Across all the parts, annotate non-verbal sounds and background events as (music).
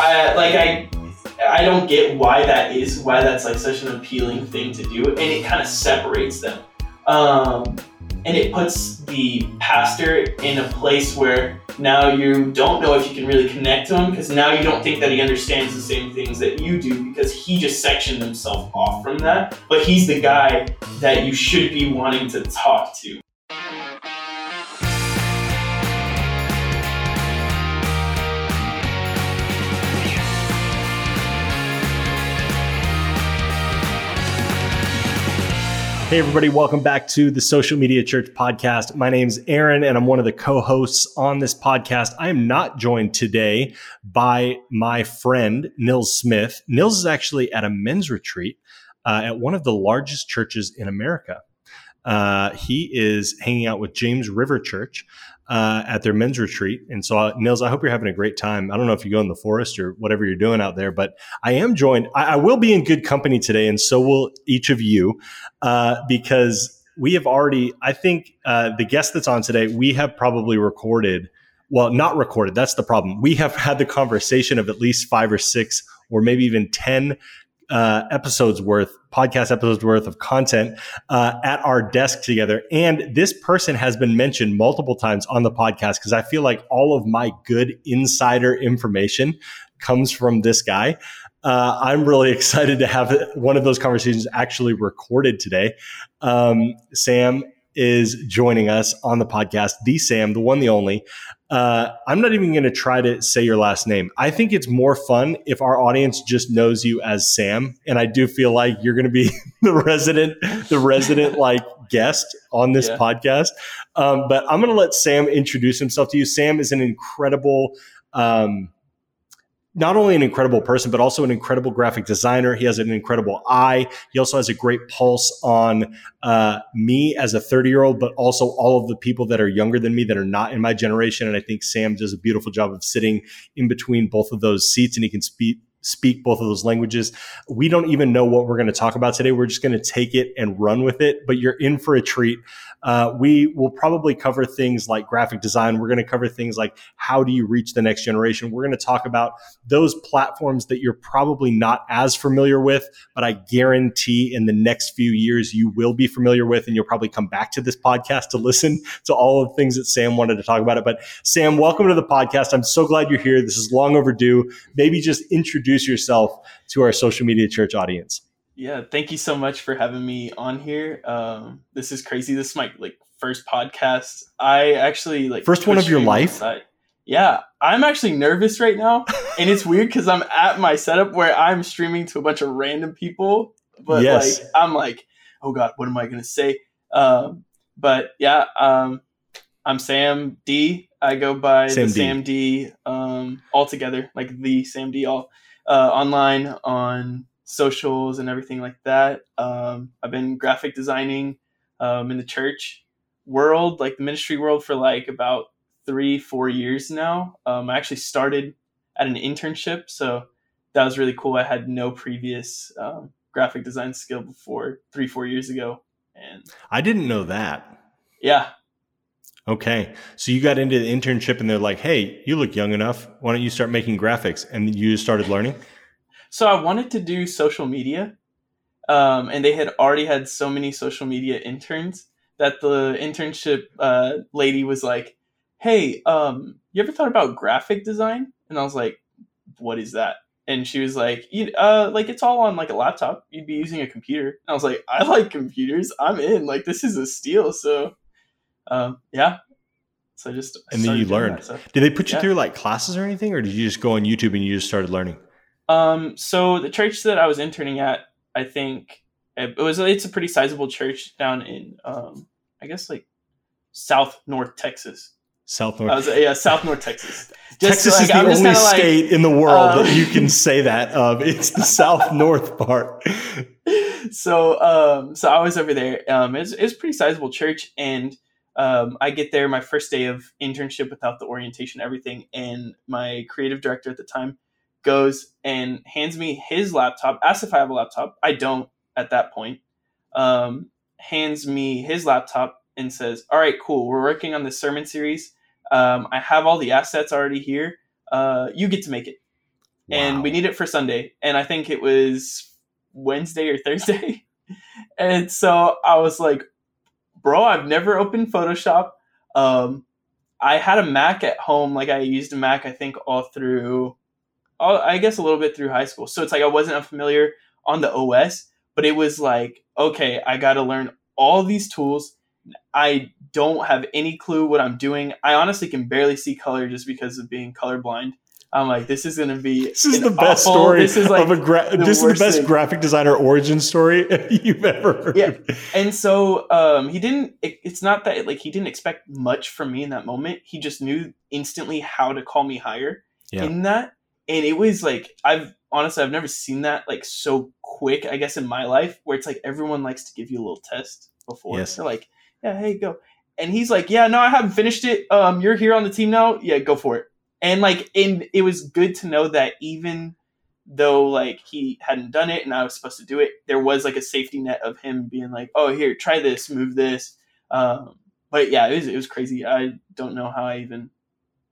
I like I I don't get why that is, why that's like such an appealing thing to do, and it kind of separates them. Um, and it puts the pastor in a place where now you don't know if you can really connect to him because now you don't think that he understands the same things that you do because he just sectioned himself off from that. But he's the guy that you should be wanting to talk to. Hey, everybody, welcome back to the Social Media Church podcast. My name's Aaron, and I'm one of the co hosts on this podcast. I am not joined today by my friend, Nils Smith. Nils is actually at a men's retreat uh, at one of the largest churches in America. Uh, he is hanging out with James River Church uh, at their men's retreat. And so, uh, Nils, I hope you're having a great time. I don't know if you go in the forest or whatever you're doing out there, but I am joined. I, I will be in good company today, and so will each of you, uh, because we have already, I think uh, the guest that's on today, we have probably recorded. Well, not recorded. That's the problem. We have had the conversation of at least five or six, or maybe even 10 uh, episodes worth, podcast episodes worth of content uh, at our desk together. And this person has been mentioned multiple times on the podcast because I feel like all of my good insider information comes from this guy. Uh, I'm really (laughs) excited to have one of those conversations actually recorded today. Um, Sam is joining us on the podcast, the Sam, the one, the only. Uh, I'm not even going to try to say your last name. I think it's more fun if our audience just knows you as Sam, and I do feel like you're going to be (laughs) the resident, the resident (laughs) like guest on this yeah. podcast. Um, but I'm going to let Sam introduce himself to you. Sam is an incredible. Um, not only an incredible person, but also an incredible graphic designer. He has an incredible eye. He also has a great pulse on uh, me as a 30 year old, but also all of the people that are younger than me that are not in my generation. And I think Sam does a beautiful job of sitting in between both of those seats and he can speak speak both of those languages. We don't even know what we're going to talk about today. We're just going to take it and run with it, but you're in for a treat. Uh, we will probably cover things like graphic design. We're going to cover things like how do you reach the next generation. We're going to talk about those platforms that you're probably not as familiar with, but I guarantee in the next few years you will be familiar with, and you'll probably come back to this podcast to listen (laughs) to all of the things that Sam wanted to talk about it. But Sam, welcome to the podcast. I'm so glad you're here. This is long overdue. Maybe just introduce introduce yourself to our social media church audience. Yeah, thank you so much for having me on here. Um, this is crazy. This is my like first podcast. I actually like first one of your life. Yeah, I'm actually nervous right now, and it's weird because I'm at my setup where I'm streaming to a bunch of random people, but yes. like I'm like, oh god, what am I gonna say? Um, but yeah, um, I'm Sam D. I go by Sam the D. Sam D. Um, all together, like the Sam D. All uh, online on socials and everything like that. Um, I've been graphic designing um, in the church world, like the ministry world, for like about three, four years now. Um, I actually started at an internship, so that was really cool. I had no previous um, graphic design skill before three, four years ago, and I didn't know that. Yeah. Okay. So you got into the internship and they're like, hey, you look young enough. Why don't you start making graphics? And you just started learning? So I wanted to do social media. Um, and they had already had so many social media interns that the internship uh, lady was like, hey, um, you ever thought about graphic design? And I was like, what is that? And she was like, uh, like it's all on like a laptop. You'd be using a computer. And I was like, I like computers. I'm in. Like this is a steal. So um, yeah. So I just and then you learned. So, did they put you yeah. through like classes or anything, or did you just go on YouTube and you just started learning? Um, so the church that I was interning at, I think it was it's a pretty sizable church down in um, I guess like South North Texas. South North. I was, yeah, South North Texas. (laughs) Just Texas like, is the I'm only state like, in the world that you can (laughs) say that of. It's the South North part. (laughs) So, um, so I was over there. Um, it's it's pretty sizable church, and um, I get there my first day of internship without the orientation, everything, and my creative director at the time goes and hands me his laptop. Asks if I have a laptop. I don't at that point. Um, hands me his laptop and says, "All right, cool. We're working on this sermon series. Um, I have all the assets already here. Uh, you get to make it." wow. and we need it for Sunday. And I think it was Wednesday or (laughs) Thursday. and so I was like, bro, I've never opened Photoshop. Um, I had a Mac at home. Like I used a Mac, I think, all through, all, I guess a little bit through high school. So it's like I wasn't unfamiliar on the OS, but it was like, okay, I got to learn all these tools. I don't have any clue what I'm doing. I honestly can barely see color just because of being colorblind. I'm like, this is gonna be. This is the best awful, story. This is like of a gra- this is the best thing. graphic designer origin story (laughs) you've ever heard. Yeah, and so um, he didn't. It, it's not that like he didn't expect much from me in that moment. He just knew instantly how to call me higher yeah. in that, and it was like I've honestly I've never seen that like so quick. I guess in my life where it's like everyone likes to give you a little test before. Yes. They're like, yeah, hey, go. And he's like, yeah, no, I haven't finished it. Um, you're here on the team now. Yeah, go for it and like and it was good to know that even though like he hadn't done it and I was supposed to do it, there was like a safety net of him being like, "Oh, here, try this, move this." Um, but yeah, it was it was crazy. I don't know how I even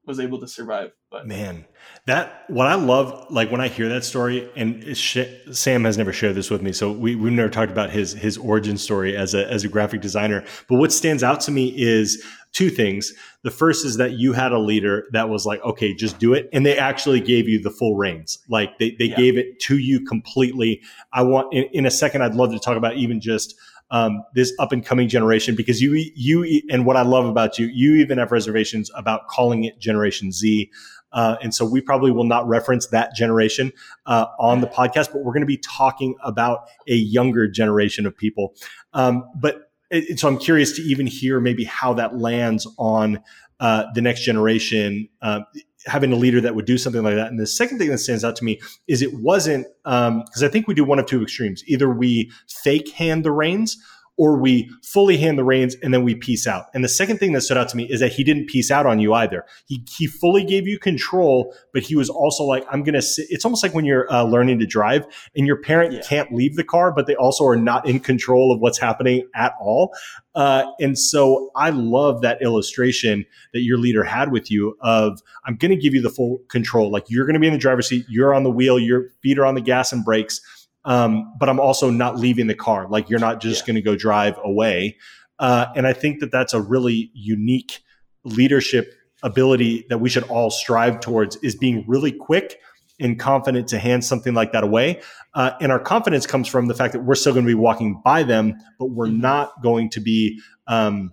was able to survive. But man, that what I love, like when I hear that story, and Sam has never shared this with me, so we we've never talked about his his origin story as a as a graphic designer. But what stands out to me is two things. The first is that you had a leader that was like, okay, just do it. And they actually gave you the full reins. Like they, they yeah. gave it to you completely. I want, in, in, a second, I'd love to talk about even just um, this up and coming generation because you, you, and what I love about you, you even have reservations about calling it Generation Z. Uh, and so we probably will not reference that generation uh, on the podcast, but we're going to be talking about a younger generation of people. Um, but it, so I'm curious to even hear maybe how that lands on uh, the next generation, uh, having a leader that would do something like that. And the second thing that stands out to me is it wasn't because um, I think we do one of two extremes: either we fake hand the reins or we fully hand the reins and then we peace out. And the second thing that stood out to me is that he didn't peace out on you either. He, he fully gave you control, but he was also like, I'm going to sit. It's almost like when you're uh, learning to drive and your parent yeah. can't leave the car, but they also are not in control of what's happening at all. Uh, and so I love that illustration that your leader had with you of, I'm going to give you the full control. Like you're going to be in the driver's seat. You're on the wheel. Your feet are on the gas and brakes um, but I'm also not leaving the car. Like you're not just yeah. going to go drive away. Uh, and I think that that's a really unique leadership ability that we should all strive towards is being really quick and confident to hand something like that away. Uh, and our confidence comes from the fact that we're still going to be walking by them, but we're mm-hmm. not going to be um,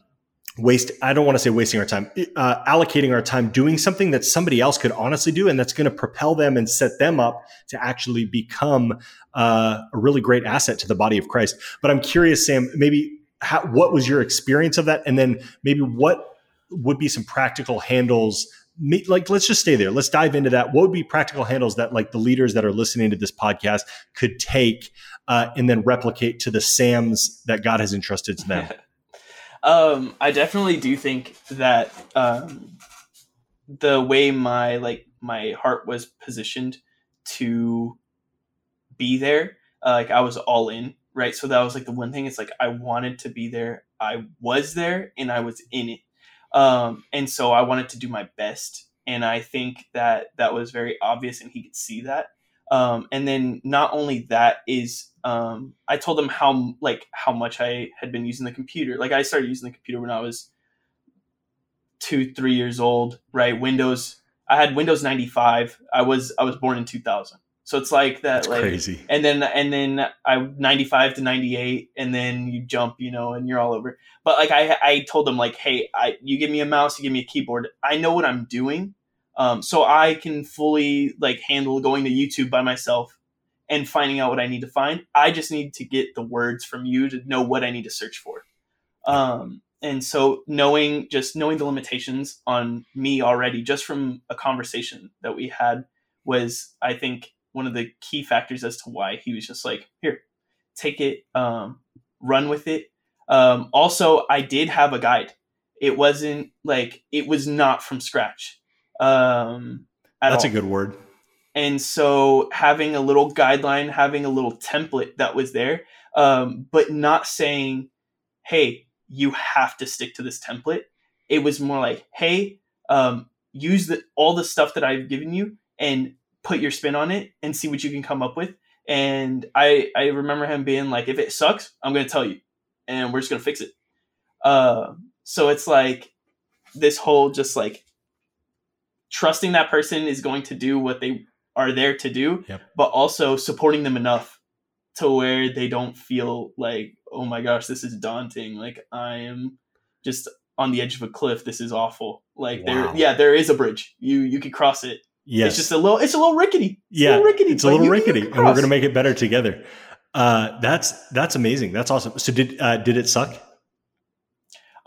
waste i don't want to say wasting our time uh, allocating our time doing something that somebody else could honestly do and that's going to propel them and set them up to actually become uh, a really great asset to the body of christ. But i'm curious sam maybe how, what was your experience of that? And then maybe what would be some practical handles? Like let's just stay there. Let's dive into that. What would be practical handles that like the leaders that are listening to this podcast could take uh, and then replicate to the sams that god has entrusted to them (laughs) Um, I definitely do think that um, the way my like my heart was positioned to be there, uh, like I was all in, right? So that was like the one thing. It's like I wanted to be there. I was there, and I was in it. Um, and so I wanted to do my best, and I think that that was very obvious, and he could see that. Um, and then not only that is um, I told them how like how much I had been using the computer. Like I started using the computer when I was two, three years old. Right, Windows. I had Windows ninety five. I was I was born in two thousand. So it's like that, That's like crazy. And then and then I ninety five to ninety eight, and then you jump, you know, and you're all over. But like I I told them like, hey, I you give me a mouse, you give me a keyboard. I know what I'm doing, um, so I can fully like handle going to YouTube by myself and finding out what I need to find. I just need to get the words from you to know what I need to search for. Um, and so knowing just knowing the limitations on me already just from a conversation that we had was I think one of the key factors as to why he was just like, here, take it, um, run with it. Um, also, I did have a guide. It wasn't like it was not from scratch. Um, That's all. a good word and so having a little guideline, having a little template that was there, um, but not saying, hey, you have to stick to this template. It was more like, hey, um, use the, all the stuff that I've given you and put your spin on it and see what you can come up with. And I I remember him being like, if it sucks, I'm gonna tell you, and we're just gonna fix it. Uh, so it's like this whole just like trusting that person is going to do what they are there to do, Yep. but also supporting them enough to where they don't feel like, oh my gosh, this is daunting. Like I am just on the edge of a cliff. This is awful. Like Wow. there, yeah, there is a bridge. You you could cross it. Yes. It's just a little. It's a little rickety. It's yeah, a little rickety. it's a little rickety, and we're going to make it better together. Uh, that's that's amazing. That's awesome. So did uh, did it suck?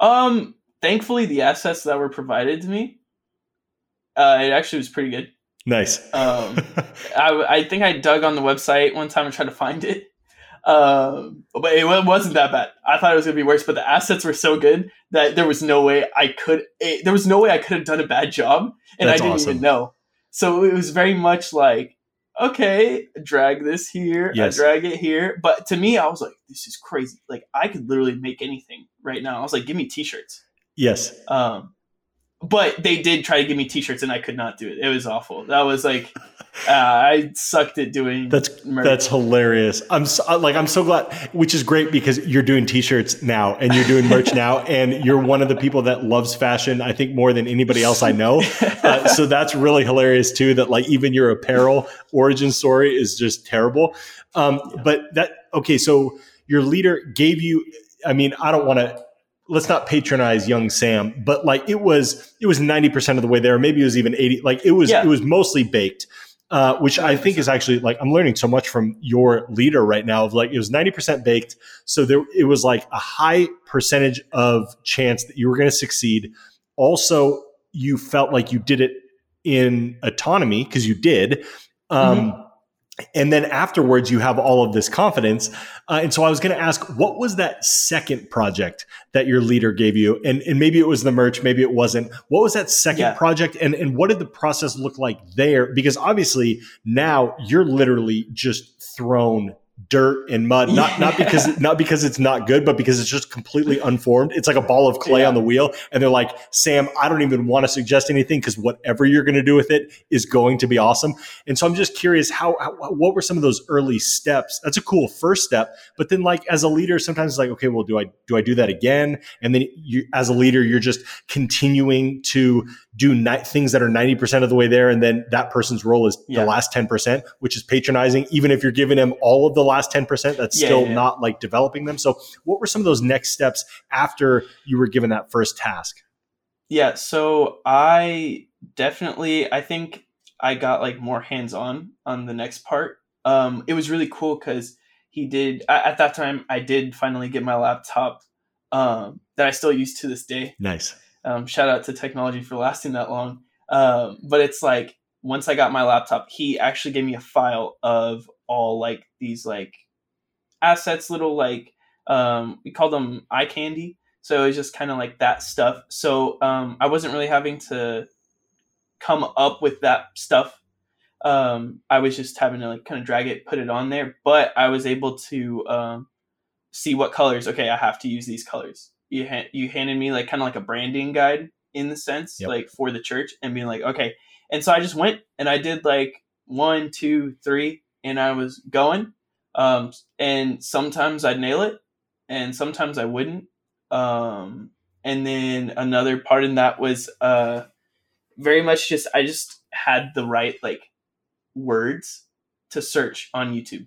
Um, thankfully, the assets that were provided to me, uh, it actually was pretty good. Nice. Um, (laughs) I, I think I dug on the website one time and tried to find it. Um, but it wasn't that bad. I thought it was gonna be worse, but the assets were so good that there was no way I could. It, there was no way I could have done a bad job, and That's I didn't awesome. even know. So it was very much like, okay, drag this here, Yes. I drag it here. But to me, I was like, this is crazy. Like I could literally make anything right now. I was like, give me t-shirts. yes. Um, but they did try to give me t-shirts, and I could not do it. It was awful. That was like, uh, I sucked at doing. That's merch. that's hilarious. I'm so, like I'm so glad, which is great because you're doing t-shirts now and you're doing merch now, (laughs) and you're one of the people that loves fashion. I think more than anybody else I know. Uh, so that's really hilarious too. That like even your apparel origin story is just terrible. Um, But that okay. So your leader gave you. I mean, I don't want to. Let's not patronize young Sam, but like it was, it was ninety percent of the way there. Maybe it was even eighty. Like it was, Yeah. it was mostly baked uh, which I think is actually like I'm learning so much from your leader right now. Of like it was 90% baked, so there it was like a high percentage of chance that you were going to succeed. Also, you felt like you did it in autonomy because you did. Um, And then afterwards, you have all of this confidence. Uh, and so I was going to ask, what was that second project that your leader gave you? And, and maybe it was the merch, maybe it wasn't. What was that second Yeah. project? And, and what did the process look like there? Because obviously now you're literally just thrown dirt and mud not not because not because it's not good but because it's just completely unformed. It's like a ball of clay Yeah. on the wheel. And they're like sam i don't even want to suggest anything because whatever you're going to do with it is going to be awesome. And so i'm just curious how, how what were some of those early steps? That's a cool first step but then like as a leader sometimes it's like okay well do i do i do that again? And then you as a leader you're just continuing to do ni- things that are 90% of the way there and then that person's role is Yeah. the last 10% which is patronizing even if you're giving them all of the last 10% that's Yeah, still yeah, not like developing them so what were some of those next steps after you were given that first task Yeah, so I definitely I think I got like more hands on on the next part. Um, it was really cool because he did at, at that time I did finally get my laptop um, that I still use to this day. nice Um, shout out to technology for lasting that long. Um, but it's like once I got my laptop, he actually gave me a file of all like these like assets, little like um, we called them eye candy. So it was just kind of like that stuff. So um, I wasn't really having to come up with that stuff. Um, I was just having to like kind of drag it, put it on there. But I was able to um, see what colors. Okay, I have to use these colors. You ha- you handed me like kind of like a branding guide in the sense Yep. like for the church and being like okay. And so I just went and I did like one, two, three, and I was going. Um, and sometimes I'd nail it, and sometimes I wouldn't. Um, and then another part in that was uh, very much just I just had the right like words to search on YouTube,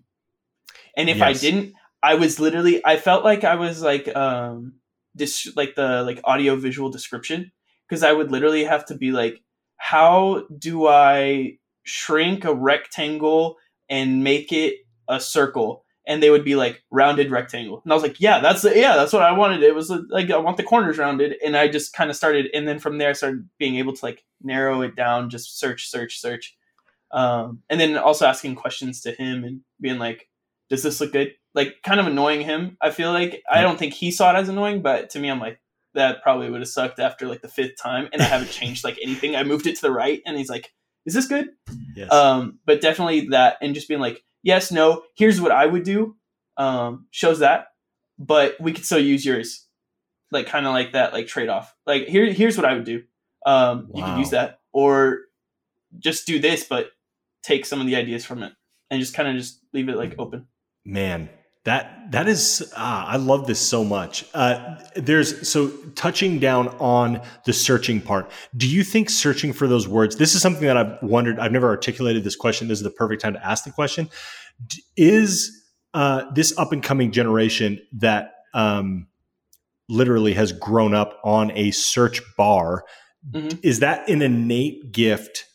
and if I didn't, I was literally I felt like I was like um this like the like audio visual description because I would literally have to be like, how do I shrink a rectangle and make it a circle? And they would be like rounded rectangle, and I was like, yeah, that's yeah, that's what I wanted. It was like I want the corners rounded, and I just kind of started, and then from there I started being able to like narrow it down, just search, search, search, um, and then also asking questions to him and being like, does this look good? Like kind of annoying him. I feel like I don't think he saw it as annoying, but to me, I'm like, that probably would have sucked after like the fifth time, and I haven't (laughs) changed like anything. I moved it to the right, and he's like, "Is this good?" yes Um, but definitely that, and just being like, "Yes, no. Here's what I would do." Um, shows that, but we could still use yours, like kind of like that, like trade off. Like here, here's what I would do. Um, you could use that, or just do this, but take some of the ideas from it and just kind of just leave it like open. Man, that that is ah, I love this so much. Uh, there's so touching down on the searching part. Do you think searching for those words? This is something that I've wondered. I've never articulated this question. This is the perfect time to ask the question. Is uh, this up and coming generation that um, literally has grown up on a search bar? Mm-hmm. Is that an innate gift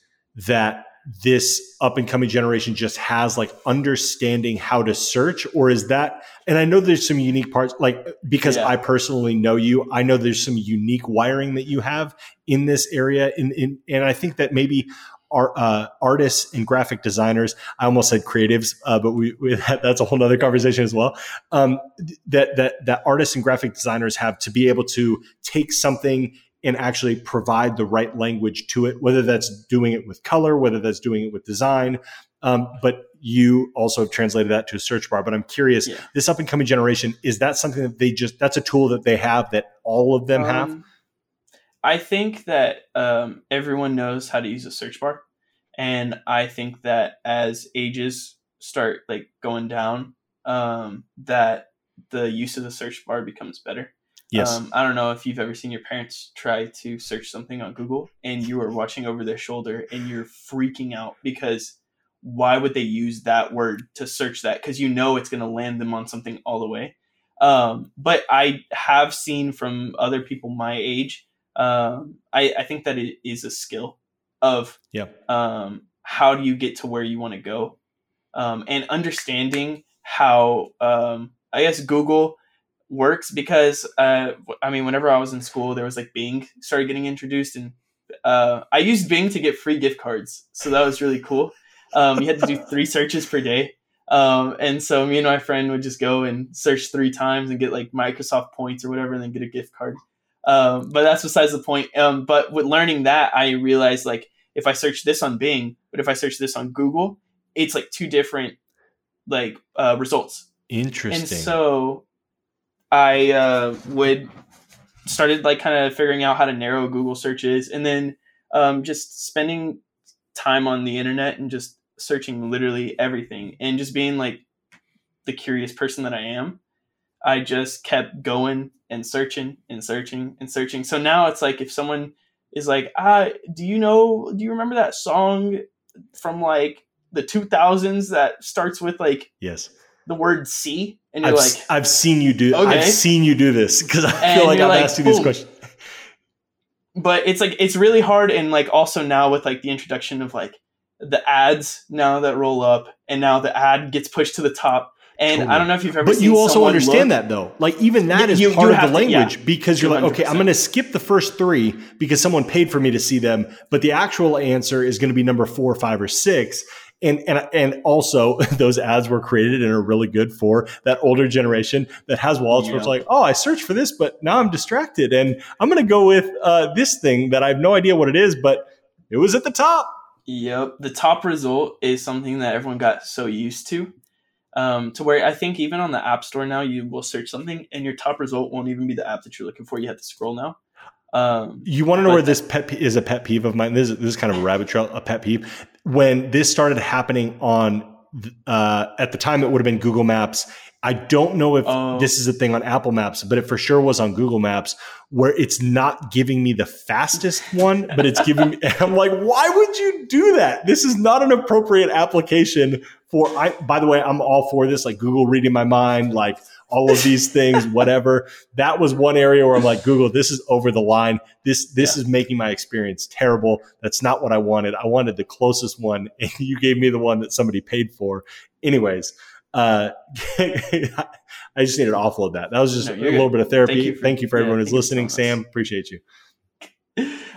that this up and coming generation just has like understanding how to search or is that and i know there's some unique parts like because yeah. i personally know you i know there's some unique wiring that you have in this area in, in and i think that maybe our uh, artists and graphic designers i almost said creatives uh, but we, we, (laughs) that's a whole nother conversation as well um, that that that artists and graphic designers have to be able to take something and actually provide the right language to it, whether that's doing it with color, whether that's doing it with design. Um, but you also have translated that to a search bar. But I'm curious, yeah. this up and coming generation, is that something that they just, that's a tool that they have that all of them um, have? I think that um, everyone knows how to use a search bar. And I think that as ages start like going down, um, that the use of the search bar becomes better. Yes. Um, I don't know if you've ever seen your parents try to search something on Google and you are watching over their shoulder and you're freaking out because why would they use that word to search that? Because you know it's going to land them on something all the way. Um, but I have seen from other people my age, um, I, I think that it is a skill of yep. um, how do you get to where you want to go um, and understanding how um, I guess Google works because uh, I mean, whenever I was in school, there was like Bing started getting introduced, and uh, I used Bing to get free gift cards, so that was really cool. Um, you had to do (laughs) three searches per day, um, and so me and my friend would just go and search three times and get like Microsoft points or whatever, and then get a gift card. Um, but that's besides the point. Um, but with learning that, I realized like if I search this on Bing, but if I search this on Google, it's like two different like uh, results. Interesting. And so I uh, would started like kind of figuring out how to narrow Google searches, and then um, just spending time on the internet and just searching literally everything, and just being like the curious person that I am. I just kept going and searching and searching and searching. So now it's like if someone is like, ah, do you know, do you remember that song from like the 2000s that starts with like yes the word "see" and you're I've, like, I've seen you do. Okay. I've seen you do this because I and feel like I've like, asked you these questions. But it's like it's really hard, and like also now with like the introduction of like the ads now that roll up, and now the ad gets pushed to the top. And totally. I don't know if you've ever. But you also understand look. that though. Like even that is you, part you of the language to, yeah, because you're 200%. like, okay, I'm going to skip the first three because someone paid for me to see them, but the actual answer is going to be number four, five, or six and and and also (laughs) those ads were created and are really good for that older generation that has wallets yeah. where it's like, oh, I searched for this, but now I'm distracted, and I'm going to go with uh, this thing that I have no idea what it is, but it was at the top. Yep, the top result is something that everyone got so used to. Um, to where I think even on the App Store now, you will search something and your top result won't even be the app that you're looking for. You have to scroll now. Um, you want to know where this pet is a pet peeve of mine? This is, this is kind of a rabbit trail, a pet peeve. When this started happening on, uh, at the time it would have been Google Maps. I don't know if oh. this is a thing on Apple Maps, but it for sure was on Google Maps where it's not giving me the fastest one, but it's giving me, (laughs) I'm like, why would you do that? This is not an appropriate application for, I, by the way, I'm all for this, like Google reading my mind, like, all of these things, (laughs) whatever. That was one area where I'm like, Google, this is over the line. This this yeah. is making my experience terrible. That's not what I wanted. I wanted the closest one, (laughs) and you gave me the one that somebody paid for. Anyways, uh, (laughs) I just needed to offload that. That was just no, a little good. bit of therapy. Thank you for, Thank you for yeah, everyone who's listening. Sam, appreciate you.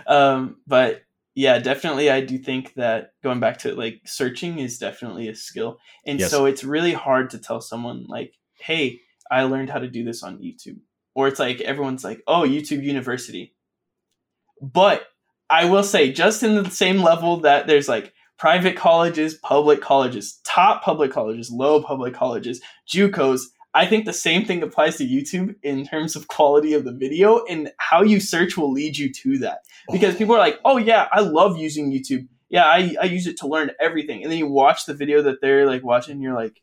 Um, but yeah, definitely. I do think that going back to like searching is definitely a skill. And yes. so it's really hard to tell someone like, hey, I learned how to do this on YouTube. Or it's like everyone's like, oh, YouTube University. But I will say, just in the same level that there's like private colleges, public colleges, top public colleges, low public colleges, JUCOs, I think the same thing applies to YouTube in terms of quality of the video and how you search will lead you to that. Because people are like, oh, yeah, I love using YouTube. yeah, I, I use it to learn everything. And then you watch the video that they're like watching, you're like,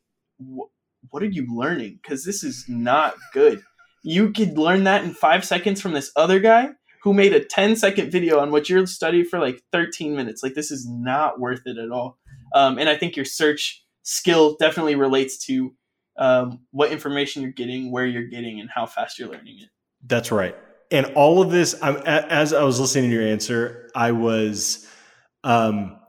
what are you learning? Because this is not good. You could learn that in five seconds from this other guy who made a 10 second video on what you're studying for like 13 minutes. Like, this is not worth it at all. Um, and I think your search skill definitely relates to um, what information you're getting, where you're getting, and how fast you're learning it. That's right. And all of this, I'm, as I was listening to your answer, I was um,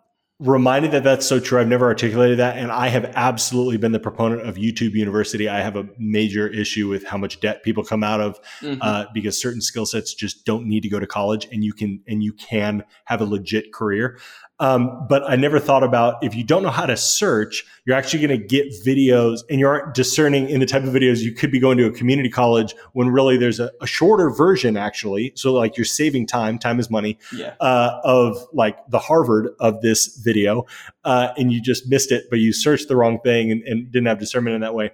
reminded that that's so true. I've never articulated that. And I have absolutely been the proponent of YouTube University. I have a major issue with how much debt people come out of mm-hmm. uh, because certain skill sets just don't need to go to college and you can, and you can have a legit career. Um, but I never thought about if you don't know how to search, you're actually going to get videos and you aren't discerning in the type of videos you could be going to a community college when really there's a, a shorter version actually. So like you're saving time, time is money, yeah. uh, of like the Harvard of this video. Uh, and you just missed it, but you searched the wrong thing and, and didn't have discernment in that way.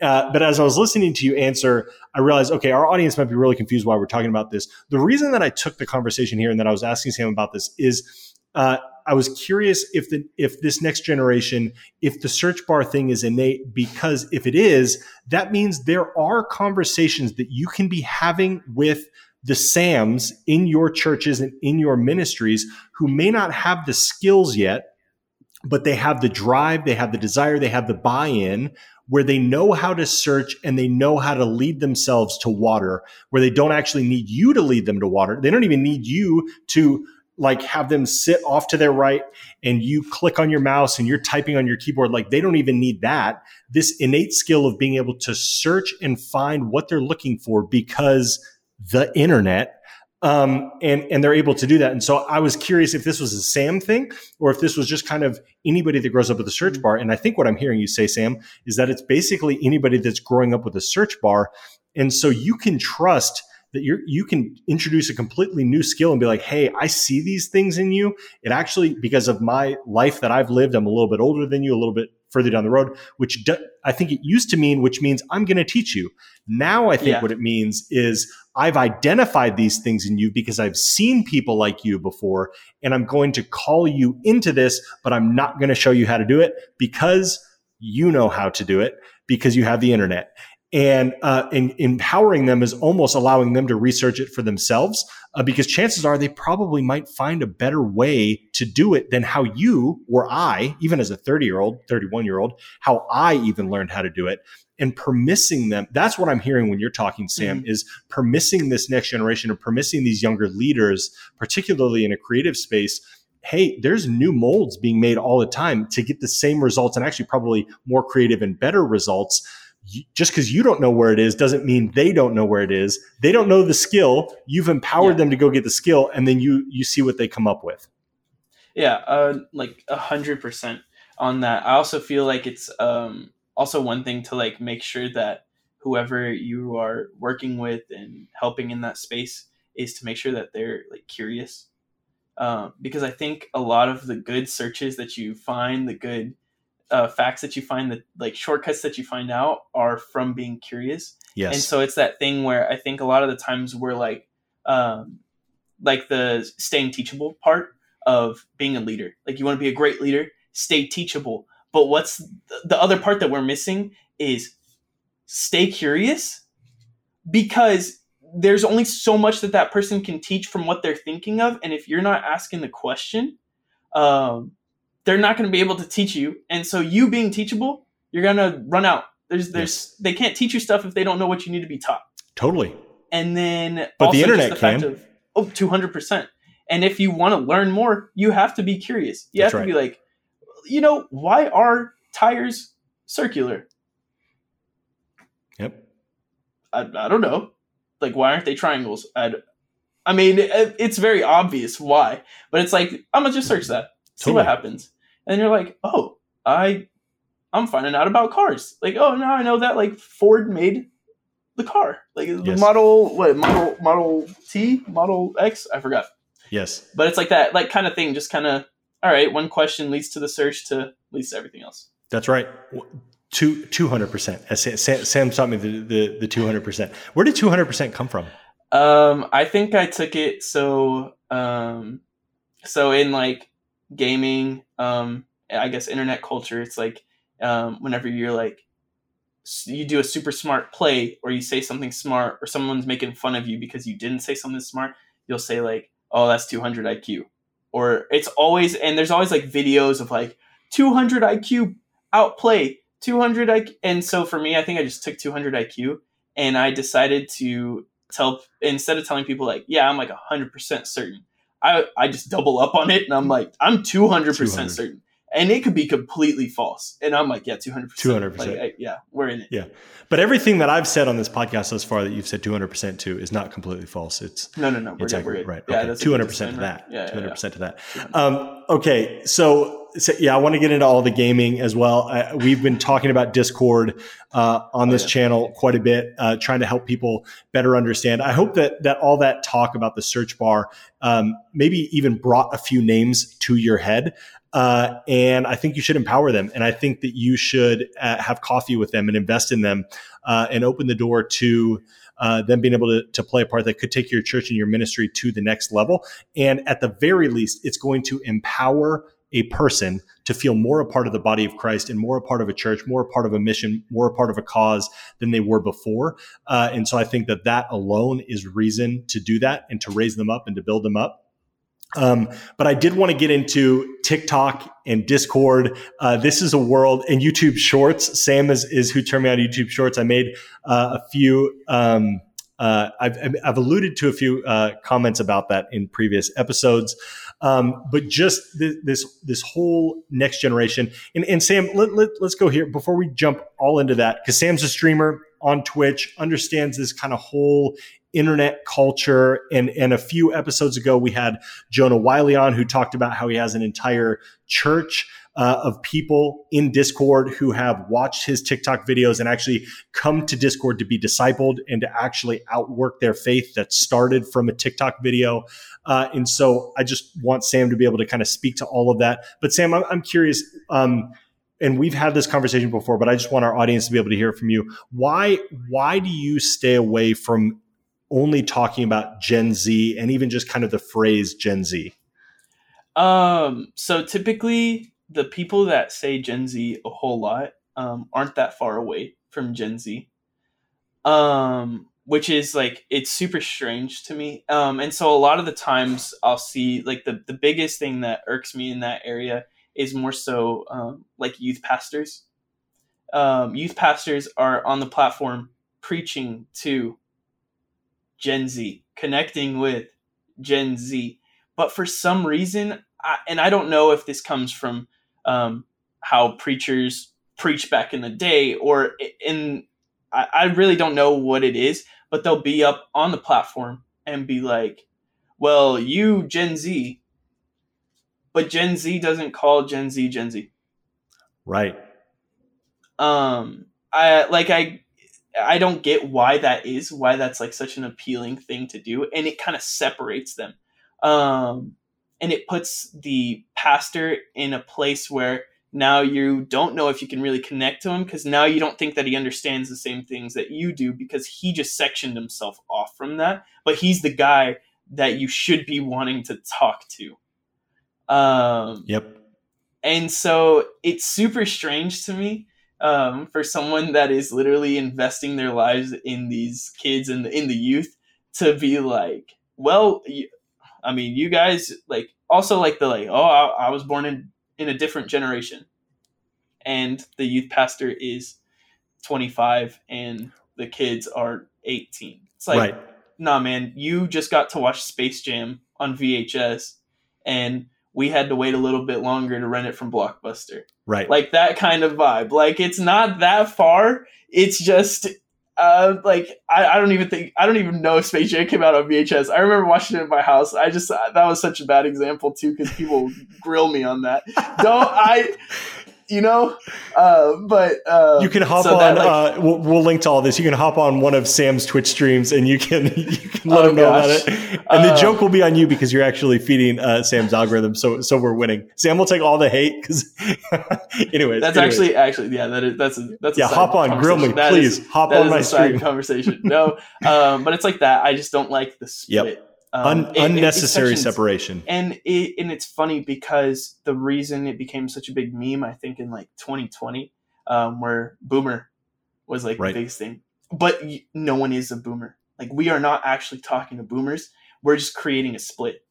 Uh, but as I was listening to you answer, I realized, okay, our audience might be really confused why we're talking about this. The reason that I took the conversation here and that I was asking Sam about this is uh, I was curious if the if this next generation, if the search bar thing is innate, because if it is, that means there are conversations that you can be having with the Sams in your churches and in your ministries who may not have the skills yet, but they have the drive, they have the desire, they have the buy-in where they know how to search and they know how to lead themselves to water, where they don't actually need you to lead them to water. They don't even need you to like have them sit off to their right and you click on your mouse and you're typing on your keyboard like they don't even need that this innate skill of being able to search and find what they're looking for because the internet um, and and they're able to do that. And so i was curious if this was a sam thing or if this was just kind of anybody that grows up with a search bar. And i think what i'm hearing you say sam is that it's basically anybody that's growing up with a search bar. And so you can trust that you you can introduce a completely new skill and be like, hey, I see these things in you. It actually, because of my life that I've lived, I'm a little bit older than you, a little bit further down the road, which do, I think it used to mean, which means I'm going to teach you. Now I think yeah. what it means is I've identified these things in you because I've seen people like you before, and I'm going to call you into this, but I'm not going to show you how to do it because you know how to do it because you have the internet and uh, in, empowering them is almost allowing them to research it for themselves uh, because chances are they probably might find a better way to do it than how you or I, even as a 30 year old, 31 year old, how I even learned how to do it and permissing them. That's what I'm hearing when you're talking, Sam, mm-hmm. is permissing this next generation or permissing these younger leaders, particularly in a creative space, hey, there's new molds being made all the time to get the same results and actually probably more creative and better results just because you don't know where it is doesn't mean they don't know where it is. They don't know the skill. You've empowered yeah. them to go get the skill, and then you you see what they come up with. Yeah, uh, like a hundred percent on that. I also feel like it's um, also one thing to like make sure that whoever you are working with and helping in that space is to make sure that they're like curious, um, because I think a lot of the good searches that you find, the good uh, facts that you find that like shortcuts that you find out are from being curious. Yes. And so it's that thing where I think a lot of the times we're like, um, like the staying teachable part of being a leader. Like you want to be a great leader, stay teachable. But what's the other part that we're missing is stay curious because there's only so much that that person can teach from what they're thinking of. And if you're not asking the question, um, they're not going to be able to teach you. And so you being teachable, you're going to run out. There's there's they can't teach you stuff if they don't know what you need to be taught. Totally. And then but the internet the can. Of, oh, 200%. And if you want to learn more, you have to be curious. You That's have to right. be like, you know, why are tires circular? Yep. I, I don't know. Like, why aren't they triangles? I, I mean, it, it's very obvious why, but it's like, I'm going to just search that, see totally. what happens and you're like, oh, I, I'm finding out about cars. Like, oh, now I know that like Ford made the car, like yes. the model, what model, Model T, Model X, I forgot. Yes, but it's like that, like kind of thing. Just kind of, all right, one question leads to the search to leads to everything else. That's right. Two two hundred percent. Sam, Sam taught me the the the two hundred percent. Where did two hundred percent come from? Um, I think I took it so um, so in like gaming, um, I guess internet culture. It's like um, whenever you're like you do a super smart play or you say something smart or someone's making fun of you because you didn't say something smart, you'll say like, "Oh, that's 200 IQ." Or it's always and there's always like videos of like 200 IQ outplay 200 IQ. And so for me, I think I just took 200 IQ and I decided to tell instead of telling people like, "Yeah, I'm like 100% certain." I I just double up on it and I'm like, "I'm 200%, 200. certain." and it could be completely false. And I'm like, yeah, 200%. 200%. Like, I, yeah, we're in it. Yeah. But everything that I've said on this podcast thus far that you've said 200% to is not completely false. It's No, no, no. We're it's good, accurate, right. Yeah, okay. 200% to that. Yeah, 200% yeah, to that. Um, okay. So, so, yeah, I want to get into all the gaming as well. I, we've been talking about Discord uh, on this oh, yeah. channel quite a bit, uh, trying to help people better understand. I hope that that all that talk about the search bar um, maybe even brought a few names to your head. Uh, and I think you should empower them. And I think that you should uh, have coffee with them and invest in them uh, and open the door to uh, them being able to, to play a part that could take your church and your ministry to the next level. And at the very least, it's going to empower a person to feel more a part of the body of Christ and more a part of a church, more a part of a mission, more a part of a cause than they were before. Uh, and so I think that that alone is reason to do that and to raise them up and to build them up. Um, but I did want to get into TikTok and Discord. Uh, this is a world and YouTube Shorts. Sam is, is who turned me on YouTube Shorts. I made uh, a few. Um, uh, I've, I've alluded to a few uh, comments about that in previous episodes. Um, but just this, this, this whole next generation and, and Sam, let, let, let's go here before we jump all into that because Sam's a streamer on Twitch, understands this kind of whole internet culture. And, and a few episodes ago, we had Jonah Wiley on who talked about how he has an entire church uh, of people in Discord who have watched his TikTok videos and actually come to Discord to be discipled and to actually outwork their faith that started from a TikTok video. Uh, and so I just want Sam to be able to kind of speak to all of that. But Sam, I'm, I'm curious. Um, and we've had this conversation before, but I just want our audience to be able to hear from you. Why why do you stay away from only talking about Gen Z and even just kind of the phrase Gen Z? Um, so typically the people that say Gen Z a whole lot um, aren't that far away from Gen Z. Um, which is like it's super strange to me. Um, and so a lot of the times I'll see like the the biggest thing that irks me in that area is more so um, like youth pastors. Um, youth pastors are on the platform preaching to Gen Z, connecting with Gen Z. But for some reason, I, and I don't know if this comes from um, how preachers preach back in the day or in, I, I really don't know what it is, but they'll be up on the platform and be like, well, you Gen Z, but Gen Z doesn't call Gen Z Gen Z. Right. Um, I like I I don't get why that is, why that's like such an appealing thing to do, and it kind of separates them. Um, and it puts the pastor in a place where now you don't know if you can really connect to him because now you don't think that he understands the same things that you do because he just sectioned himself off from that. But he's the guy that you should be wanting to talk to. Um, yep. And so it's super strange to me um, for someone that is literally investing their lives in these kids and in the youth to be like, well, I mean, you guys like also like the like, oh, I, I was born in in a different generation, and the youth pastor is twenty five and the kids are eighteen. It's like, right. nah, man, you just got to watch Space Jam on VHS, and we had to wait a little bit longer to rent it from Blockbuster. Right. Like that kind of vibe. Like it's not that far. It's just uh, like I, I don't even think I don't even know if Space Jam came out on VHS. I remember watching it in my house. I just that was such a bad example too because people (laughs) grill me on that. Don't I? You know. Uh, but uh, you can hop so on. That, like, uh, we'll, we'll, link to all this. You can hop on one of Sam's Twitch streams, and you can (laughs) you can let oh, him know about it. And the uh, joke will be on you because you're actually feeding uh, Sam's algorithm. So so we're winning. Sam will take all the hate because. (laughs) anyways, that's anyways. actually actually yeah that is that's a that's a yeah hop on grill me that please is, hop on my stream conversation no (laughs) um, but it's like that I just don't like the split. Yep Um, Un- unnecessary it, separation. And it, and it's funny because the reason it became such a big meme, I think, in like 2020, um, where boomer was like right. the biggest thing. But no one is a boomer. Like we are not actually talking to boomers. We're just creating a split.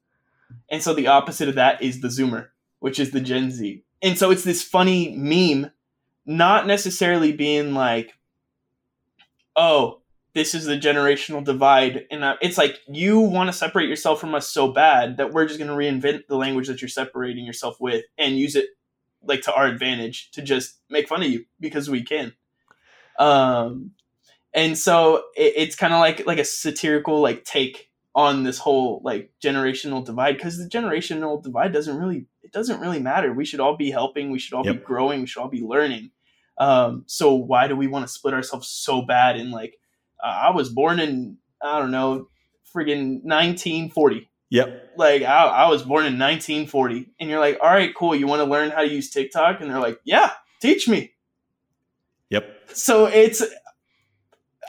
And so the opposite of that is the zoomer, which is the Gen Z. And so it's this funny meme, not necessarily being like, oh, this is the generational divide and it's like you want to separate yourself from us so bad that we're just going to reinvent the language that you're separating yourself with and use it like to our advantage to just make fun of you because we can. Um and so it, it's kind of like like a satirical like take on this whole like generational divide because the generational divide doesn't really it doesn't really matter. We should all be helping we should all yep. be growing we should all be learning. Um so why do we want to split ourselves so bad in like uh, I was born in I don't know, friggin' 1940. Yep. Like I, I was born in 1940, and you're like, all right, cool. You want to learn how to use TikTok? And they're like, yeah, teach me. Yep. So it's.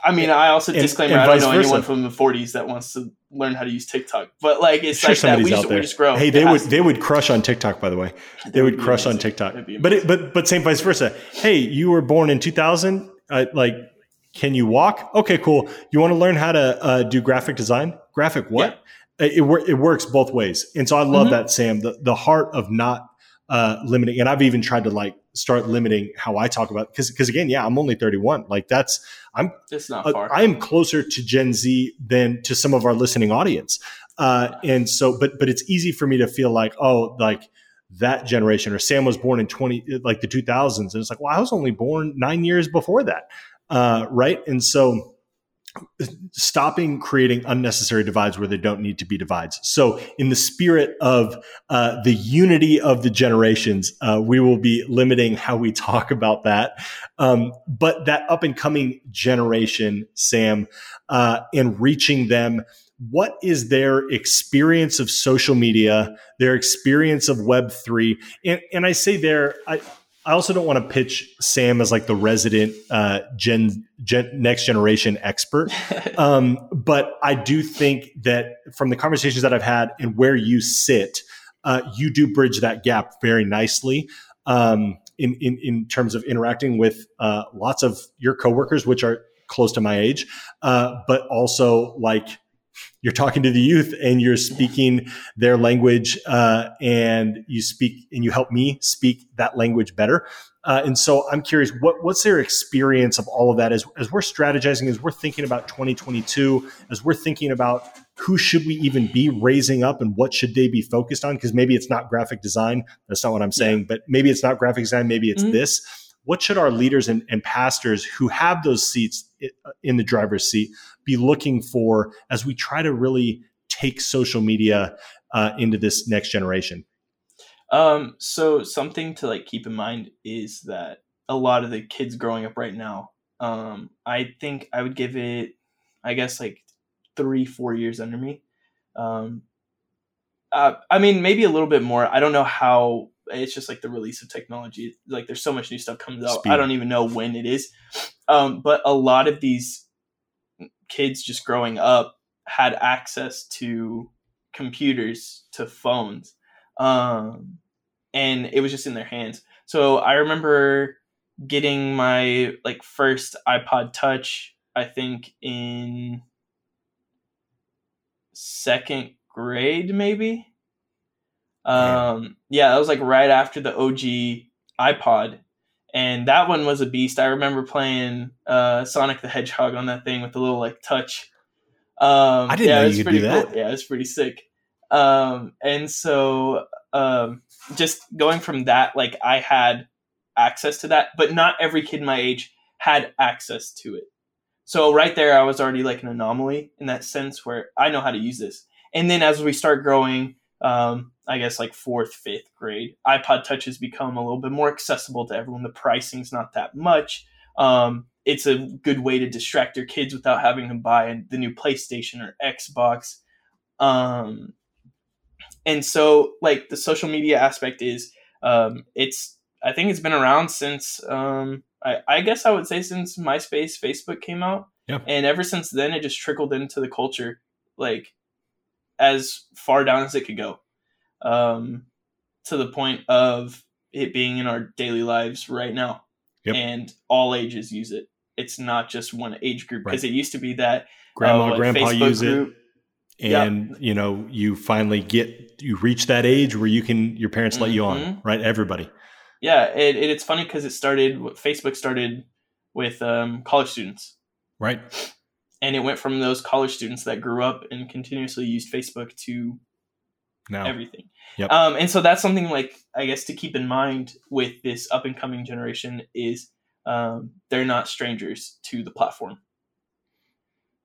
I mean, I also and, disclaimer: and I don't know versa. anyone from the 40s that wants to learn how to use TikTok, but like it's sure like that. We just, we just, grow. Hey, they would they would crush on TikTok. By the way, they, they would, would crush amazing. on TikTok. But it, but but same vice versa. Hey, you were born in 2000. Uh, like can you walk? Okay, cool. You want to learn how to uh, do graphic design? Graphic what? Yeah. It, it, it, works both ways. And so I love mm-hmm. that, Sam, the, the heart of not uh, limiting. And I've even tried to like start limiting how I talk about because because again, yeah, I'm only 31. Like that's I'm it's not far. Uh, I am closer to Gen Z than to some of our listening audience. Uh, and so, but but it's easy for me to feel like oh, like that generation or Sam was born in 20 like the 2000s, and it's like well, I was only born nine years before that uh, right? And so stopping creating unnecessary divides where there don't need to be divides. So, in the spirit of uh, the unity of the generations, uh, we will be limiting how we talk about that. Um, but that up and coming generation, Sam, uh, and reaching them. What is their experience of social media, their experience of Web3? And, and I say there, I, I also don't want to pitch Sam as like the resident uh, gen, gen next generation expert, (laughs) um, but I do think that from the conversations that I've had and where you sit, uh, you do bridge that gap very nicely. Um, in, in, in terms of interacting with uh, lots of your coworkers, which are close to my age, uh, but also like you're talking to the youth and you're speaking their language uh, and you speak and you help me speak that language better uh, and so i'm curious what, what's their experience of all of that as, as we're strategizing as we're thinking about 2022 as we're thinking about who should we even be raising up and what should they be focused on because maybe it's not graphic design that's not what i'm saying yeah. but maybe it's not graphic design maybe it's mm-hmm. this what should our leaders and, and pastors who have those seats in the driver's seat be looking for as we try to really take social media uh, into this next generation? Um, so something to like keep in mind is that a lot of the kids growing up right now, um, I think I would give it, I guess like three, four years under me. Um, uh, I mean, maybe a little bit more. I don't know how. It's just like the release of technology. Like, there's so much new stuff comes out. Speed. I don't even know when it is. Um, but a lot of these kids just growing up had access to computers, to phones, um, and it was just in their hands. So I remember getting my like first iPod Touch. I think in second grade, maybe. Um, yeah, that was like right after the OG iPod, and that one was a beast. I remember playing uh, Sonic the Hedgehog on that thing with the little like touch. Um, I didn't yeah, know you could do that. Cool. Yeah, it's pretty sick. Um, and so um, just going from that, like I had access to that, but not every kid my age had access to it. So right there, I was already like an anomaly in that sense where I know how to use this. And then as we start growing, um, I guess like fourth, fifth grade, iPod Touch has become a little bit more accessible to everyone. The pricing's not that much. Um, it's a good way to distract your kids without having to buy the new PlayStation or Xbox. Um, and so, like the social media aspect is, um, it's I think it's been around since um, I, I guess I would say since MySpace, Facebook came out. Yeah. And ever since then, it just trickled into the culture. Like as far down as it could go, um, to the point of it being in our daily lives right now, yep. and all ages use it. It's not just one age group because right. it used to be that grandma, uh, like grandpa Facebook use group, it, and yep. you know you finally get you reach that age where you can your parents let mm-hmm. you on, mm-hmm. right? Everybody. Yeah, it, it, it's funny because it started. Facebook started with um, college students, right? And it went from those college students that grew up and continuously used Facebook to now. everything. Yep. Um, and so that's something like I guess to keep in mind with this up and coming generation is um, they're not strangers to the platform.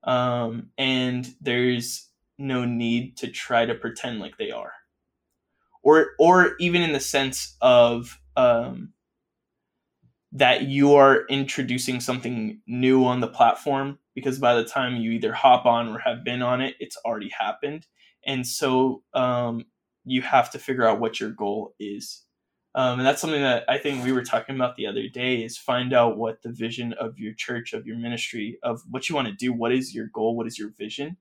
Um, and there's no need to try to pretend like they are, or or even in the sense of um, that you are introducing something new on the platform because by the time you either hop on or have been on it, it's already happened. And so um, you have to figure out what your goal is. Um, and that's something that I think we were talking about the other day is find out what the vision of your church, of your ministry, of what you want to do. What is your goal? What is your vision?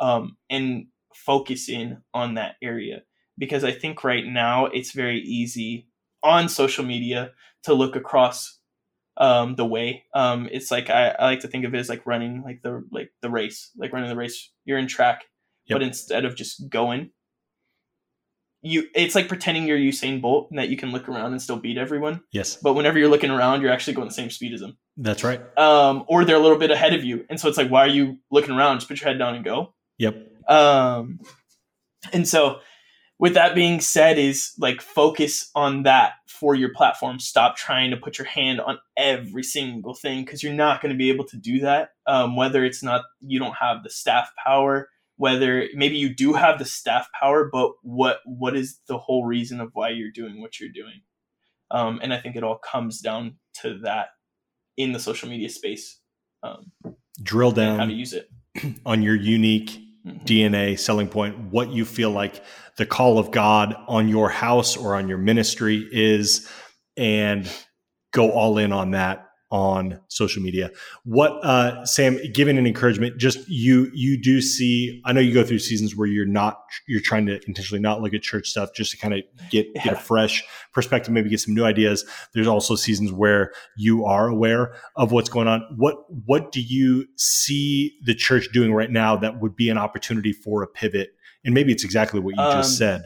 Um, and focus in on that area. Because I think right now it's very easy on social media to look across um, the way. Um, it's like I, I like to think of it as like running like the like the race, like running the race. You're in track, yep. but instead of just going, you it's like pretending you're Usain Bolt and that you can look around and still beat everyone. Yes. But whenever you're looking around, you're actually going the same speed as them. That's right. Um, or they're a little bit ahead of you, and so it's like, why are you looking around? Just put your head down and go. Yep. Um, and so with that being said, is like focus on that for your platform. Stop trying to put your hand on every single thing because you're not going to be able to do that. Um, whether it's not you don't have the staff power whether maybe you do have the staff power, but what what is the whole reason of why you're doing what you're doing? Um, and I think it all comes down to that in the social media space. Um, Drill down how to use it (clears throat) on your unique mm-hmm. DNA selling point. What you feel like the call of God on your house or on your ministry is, and go all in on that on social media. What, uh, Sam, given an encouragement, just you, you do see, I know you go through seasons where you're not, you're trying to intentionally not look at church stuff just to kind of get, yeah. get a fresh perspective, maybe get some new ideas. There's also seasons where you are aware of what's going on. What, what do you see the church doing right now that would be an opportunity for a pivot? And maybe it's exactly what you um, just said.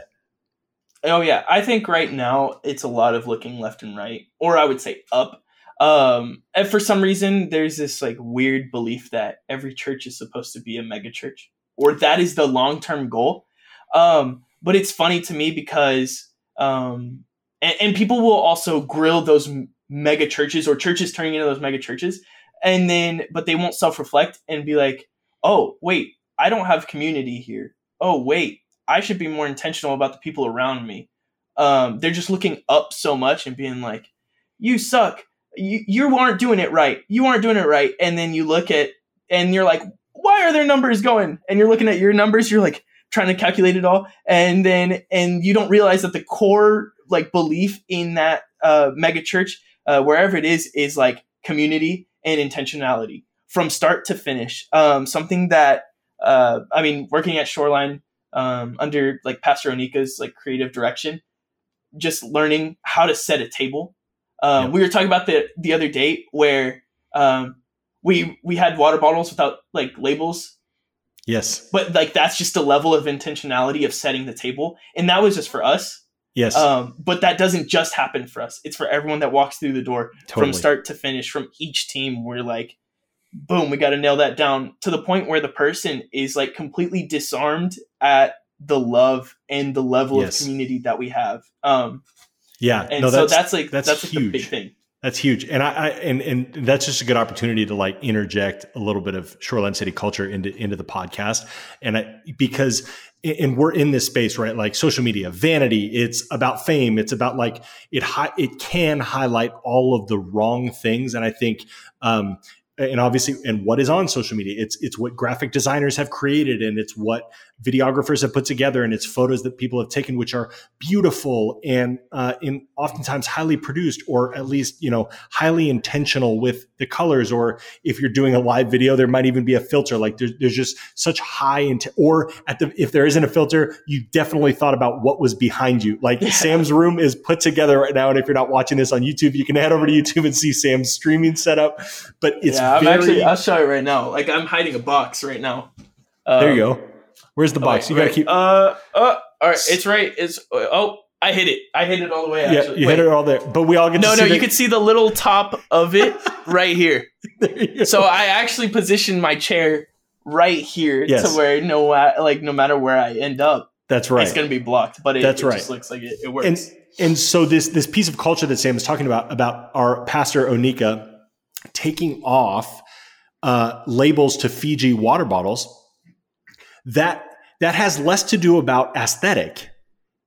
Oh yeah, I think right now it's a lot of looking left and right, or I would say up um, and for some reason, there's this like weird belief that every church is supposed to be a mega church, or that is the long term goal. Um, but it's funny to me because, um, and, and people will also grill those mega churches or churches turning into those mega churches, and then but they won't self reflect and be like, oh wait, I don't have community here. Oh wait, I should be more intentional about the people around me. Um, they're just looking up so much and being like, you suck you, you aren't doing it right. You aren't doing it right. And then you look at, and you're like, why are their numbers going? And you're looking at your numbers, you're like trying to calculate it all. And then, and you don't realize that the core like belief in that uh, mega church, uh, wherever it is, is like community and intentionality from start to finish. Um, something that, uh, I mean, working at Shoreline um, under like Pastor Onika's like creative direction, just learning how to set a table um. We were talking about the the other day where um, we we had water bottles without like labels. Yes, but like that's just a level of intentionality of setting the table, and that was just for us. Yes, um, but that doesn't just happen for us. It's for everyone that walks through the door totally. from start to finish. From each team, we're like, boom, we got to nail that down to the point where the person is like completely disarmed at the love and the level yes. of community that we have. Um, yeah, and no, so that's, that's like that's, that's like huge. big thing. That's huge, and I, I, and and that's just a good opportunity to like interject a little bit of Shoreline City culture into into the podcast, and I, because and we're in this space right? Like social media vanity it's about fame. It's about like it hi- it can highlight all of the wrong things. And i think um and obviously and what is on social media? It's it's what graphic designers have created and it's what videographers have put together and it's photos that people have taken which are beautiful and uh, in oftentimes highly produced or at least you know highly intentional with the colors. Or if you're doing a live video there might even be a filter. Like there's, there's just such high int- or at the if there isn't a filter you definitely thought about what was behind you. Like yeah. sam's room is put together right now and if you're not watching this on youtube you can head over to youtube and see sam's streaming setup. But it's yeah i'm very, actually i'll show you right now. Like i'm hiding a box right now. Um, there you go Where's the box? Okay, you gotta keep. Uh, uh, all right. It's right. It's oh, I hit it. I hit it all the way. Actually. Yeah, you Wait. hit it all there. But we all get no, no. you can see the little top of it (laughs) right here. so I actually positioned my chair right here yes. to where no, like no matter where I end up, that's right. It's gonna be blocked. But it, that's it right. just looks like it, it works. And and so this this piece of culture that Sam was talking about about our pastor Onika taking off uh, labels to Fiji water bottles that that has less to do about aesthetic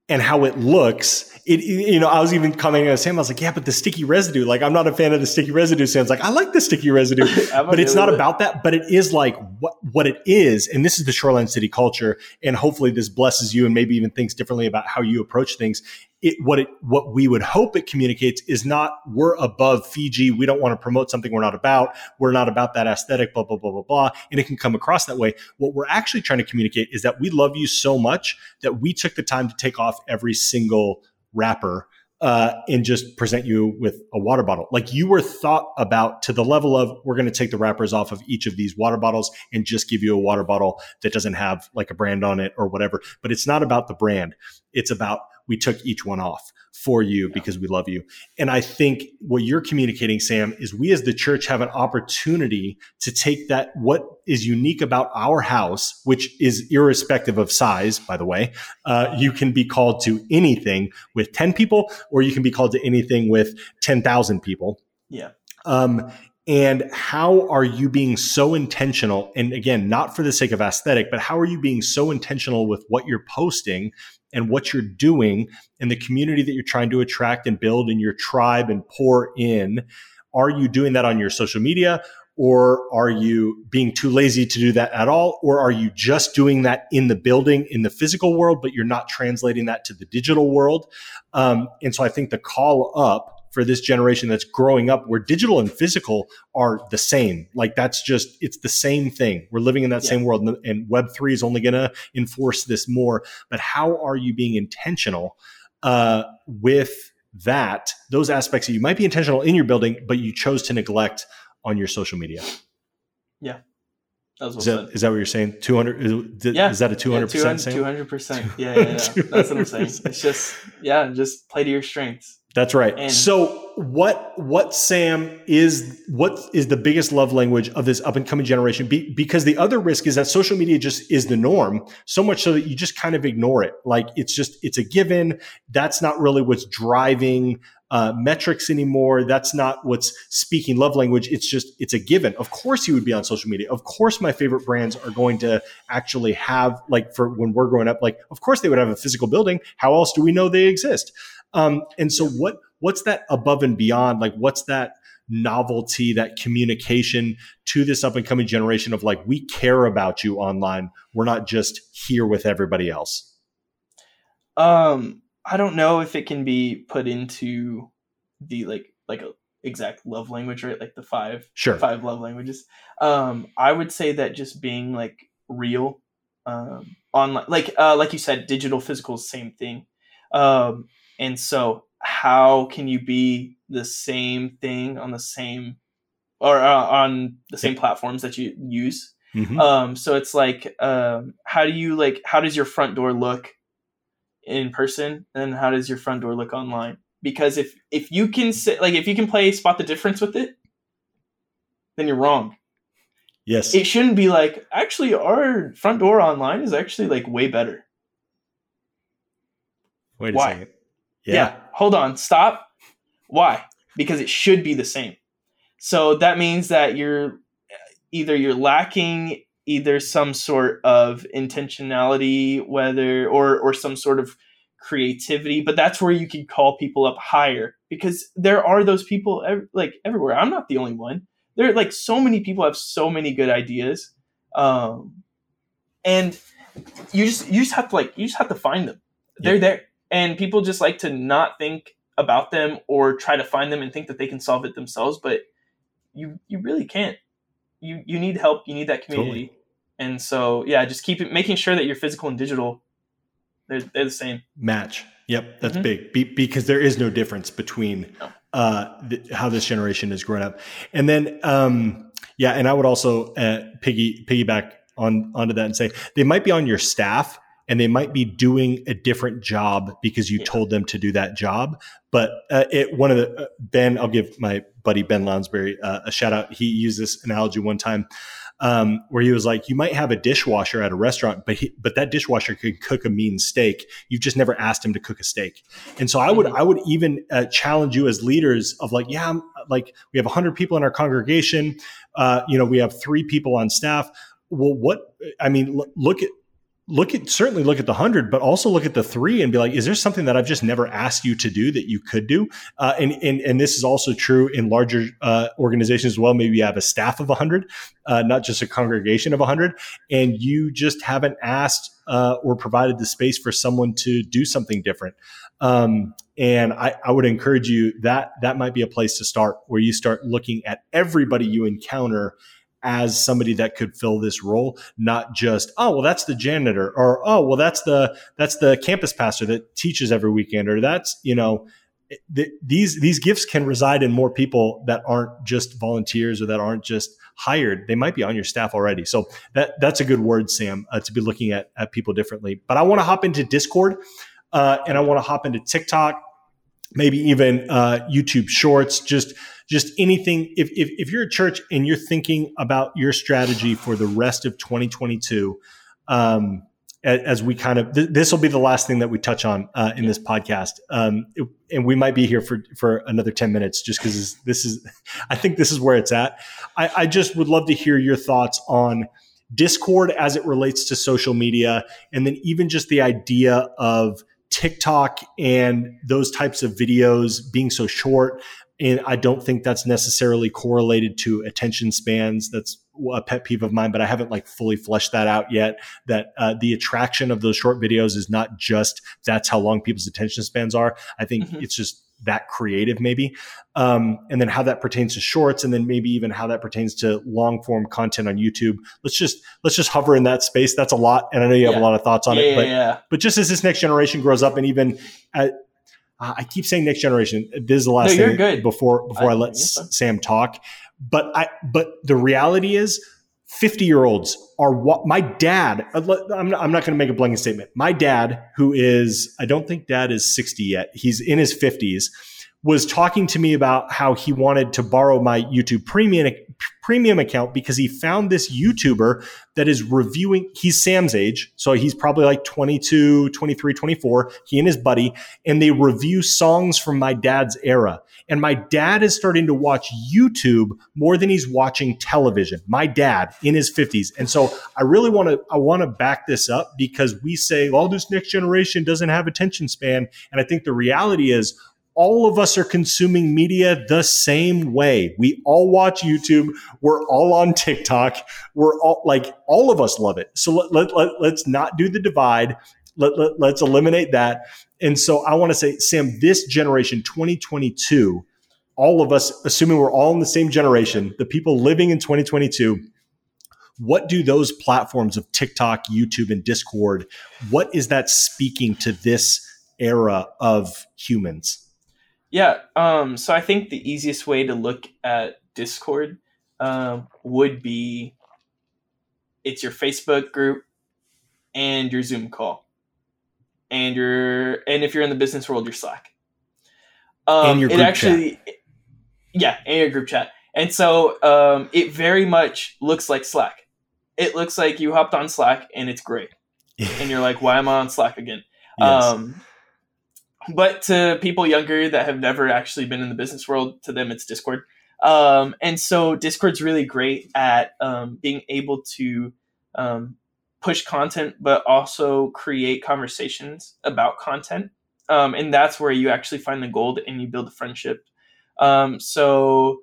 and how it looks. It, you know, I was even commenting on Sam. I was like, yeah, but the sticky residue, like, I'm not a fan of the sticky residue. Sam's like, I like the sticky residue, (laughs) but it's not about that. But it is like what, what it is. And this is the Shoreline City culture. And hopefully this blesses you and maybe even thinks differently about how you approach things it what it what we would hope it communicates is not we're above Fiji. We don't want to promote something we're not about. We're not about that aesthetic, blah, blah, blah, blah, blah. And it can come across that way. What we're actually trying to communicate is that we love you so much that we took the time to take off every single wrapper uh, and just present you with a water bottle. Like you were thought about to the level of we're going to take the wrappers off of each of these water bottles and just give you a water bottle that doesn't have like a brand on it or whatever. But it's not about the brand. It's about we took each one off for you yeah. because we love you. And I think what you're communicating, Sam, is we as the church have an opportunity to take that, what is unique about our house, which is irrespective of size, by the way. Uh, you can be called to anything with 10 people, or you can be called to anything with 10,000 people. Yeah. Um, and how are you being so intentional and again not for the sake of aesthetic but how are you being so intentional with what you're posting and what you're doing and the community that you're trying to attract and build in your tribe and pour in. Are you doing that on your social media? Or are you being too lazy to do that at all? Or are you just doing that in the building, in the physical world, but you're not translating that to the digital world? Um, and so I think the call up for this generation that's growing up where digital and physical are the same. Like that's just, it's the same thing. We're living in that yeah. same world and Web3 is only going to enforce this more. But how are you being intentional uh, with that, those aspects that you might be intentional in your building, but you chose to neglect on your social media? Yeah. Is that, is that what you're saying? 200? Is, yeah. Is that a 200%? Yeah, 200%. 200%. Yeah, yeah, yeah. (laughs) That's what I'm saying. It's just, yeah, just play to your strengths. That's right. And so what what Sam is what is the biggest love language of this up and coming generation? Be, because the other risk is that social media just is the norm, so much so that you just kind of ignore it. Like it's just it's a given. That's not really what's driving uh, metrics anymore. That's not what's speaking love language. It's just it's a given. Of course, you would be on social media. Of course, my favorite brands are going to actually have like for when we're growing up. Like, of course, they would have a physical building. How else do we know they exist? Um, and so what what's that above and beyond? Like what's that novelty, that communication to this up and coming generation of like, we care about you online. We're not just here with everybody else. Um, I don't know if it can be put into the like like a exact love language, right? Like the five sure five love languages. Um, I would say that just being like real, um, online, like uh, like you said, digital, physical, same thing. Um, and so, how can you be the same thing on the same or uh, on the same platforms that you use? Mm-hmm. Um, so it's like, um, how do you like? How does your front door look in person, and how does your front door look online? Because if if you can sit like if you can play spot the difference with it, then you're wrong. Yes. It shouldn't be like actually our front door online is actually like way better. Wait a Why? second. Yeah. yeah. Hold on. Stop. Why? Because it should be the same. So that means that you're either you're lacking either some sort of intentionality, whether or or some sort of creativity. But that's where you can call people up higher because there are those people ev- like everywhere. I'm not the only one. There are like so many people have so many good ideas, um, and you just you just have to like you just have to find them. They're there, and people just like to not think about them or try to find them and think that they can solve it themselves, but you you really can't. You you need help. You need that community. Totally. And so yeah, just keep it, making sure that your physical and digital they're, they're the same match. Yep, that's mm-hmm. big Be- because there is no difference between no. uh, th- how this generation has grown up. And then um, yeah, and I would also uh, piggy piggyback on onto that and say they might be on your staff and they might be doing a different job because you yeah. told them to do that job. But uh, it, one of the uh, Ben, I'll give my buddy Ben Lounsbury uh, a shout out. He used this analogy one time um, where he was like, "You might have a dishwasher at a restaurant, but he, but that dishwasher could cook a mean steak. You've just never asked him to cook a steak." And so I would I would even uh, challenge you as leaders of like, yeah, I'm, like we have hundred people in our congregation. Uh, you know, we have three people on staff. Well, what I mean, look at look at certainly look at the hundred, but also look at the three and be like, is there something that I've just never asked you to do that you could do? Uh, and, and and this is also true in larger uh, organizations as well. Maybe you have a staff of hundred, uh, not just a congregation of hundred, and you just haven't asked uh, or provided the space for someone to do something different. Um, and I, I would encourage you that that might be a place to start where you start looking at everybody you encounter as somebody that could fill this role, not just, oh, well, that's the janitor or, oh, well, that's the, that's the campus pastor that teaches every weekend or that's, you know, th- these, these gifts can reside in more people that aren't just volunteers or that aren't just hired. They might be on your staff already. So that, that's a good word, Sam, uh, to be looking at, at people differently. But I want to hop into Discord uh, and I want to hop into TikTok maybe even uh, YouTube Shorts, just just anything. If, if, if you're a church and you're thinking about your strategy for the rest of 2022, um, as we kind of th- this will be the last thing that we touch on uh, in this podcast, um, it, and we might be here for for another 10 minutes just because this is (laughs) I think this is where it's at. I, I just would love to hear your thoughts on. Discord as it relates to social media, and then even just the idea of TikTok and those types of videos being so short. And I don't think that's necessarily correlated to attention spans. That's a pet peeve of mine, but I haven't like fully fleshed that out yet. That uh, the attraction of those short videos is not just that's how long people's attention spans are. I think mm-hmm. it's just that creative maybe um, and then how that pertains to shorts and then maybe even how that pertains to long form content on youtube let's just let's just hover in that space that's a lot and i know you have yeah. a lot of thoughts on yeah, it but yeah. but just as this next generation grows up and even at, I keep saying next generation. This is the last no, thing good. before before I, I let Sam talk. But I but the reality is 50 year olds are what my dad, uh, I'm not, I'm not going to make a blanket statement. My dad, who is, I don't think dad is 60 yet, he's in his 50s, was talking to me about how he wanted to borrow my YouTube premium premium account because he found this YouTuber that is reviewing he's Sam's age so he's probably like 22 23 24 he and his buddy and they review songs from my dad's era. And my dad is starting to watch YouTube more than he's watching television my dad in his 50s and so I really want to I want to back this up because we say all oh, this next generation doesn't have attention span. And I think the reality is all of us are consuming media the same way. We all watch YouTube. We're all on TikTok. We're all like, all of us love it. So let, let, let, let's not do the divide. Let, let, let's eliminate that. And so I want to say, Sam, this generation, 2022, all of us, assuming we're all in the same generation, the people living in 2022, what do those platforms of TikTok, YouTube, and Discord, what is that speaking to this era of humans? Yeah. Um, so I think the easiest way to look at Discord um, would be it's your Facebook group and your Zoom call, and your and if you're in the business world, your Slack. Um, and your group it actually, chat. yeah, and your group chat. And so um, it very much looks like Slack. It looks like you hopped on Slack and it's great, (laughs) and you're like, "Why am I on Slack again?" Yes. Um, but to people younger that have never actually been in the business world, to them it's Discord. Um, and so Discord's really great at um, being able to um, push content, but also create conversations about content. Um, and that's where you actually find the gold and you build a friendship. Um, so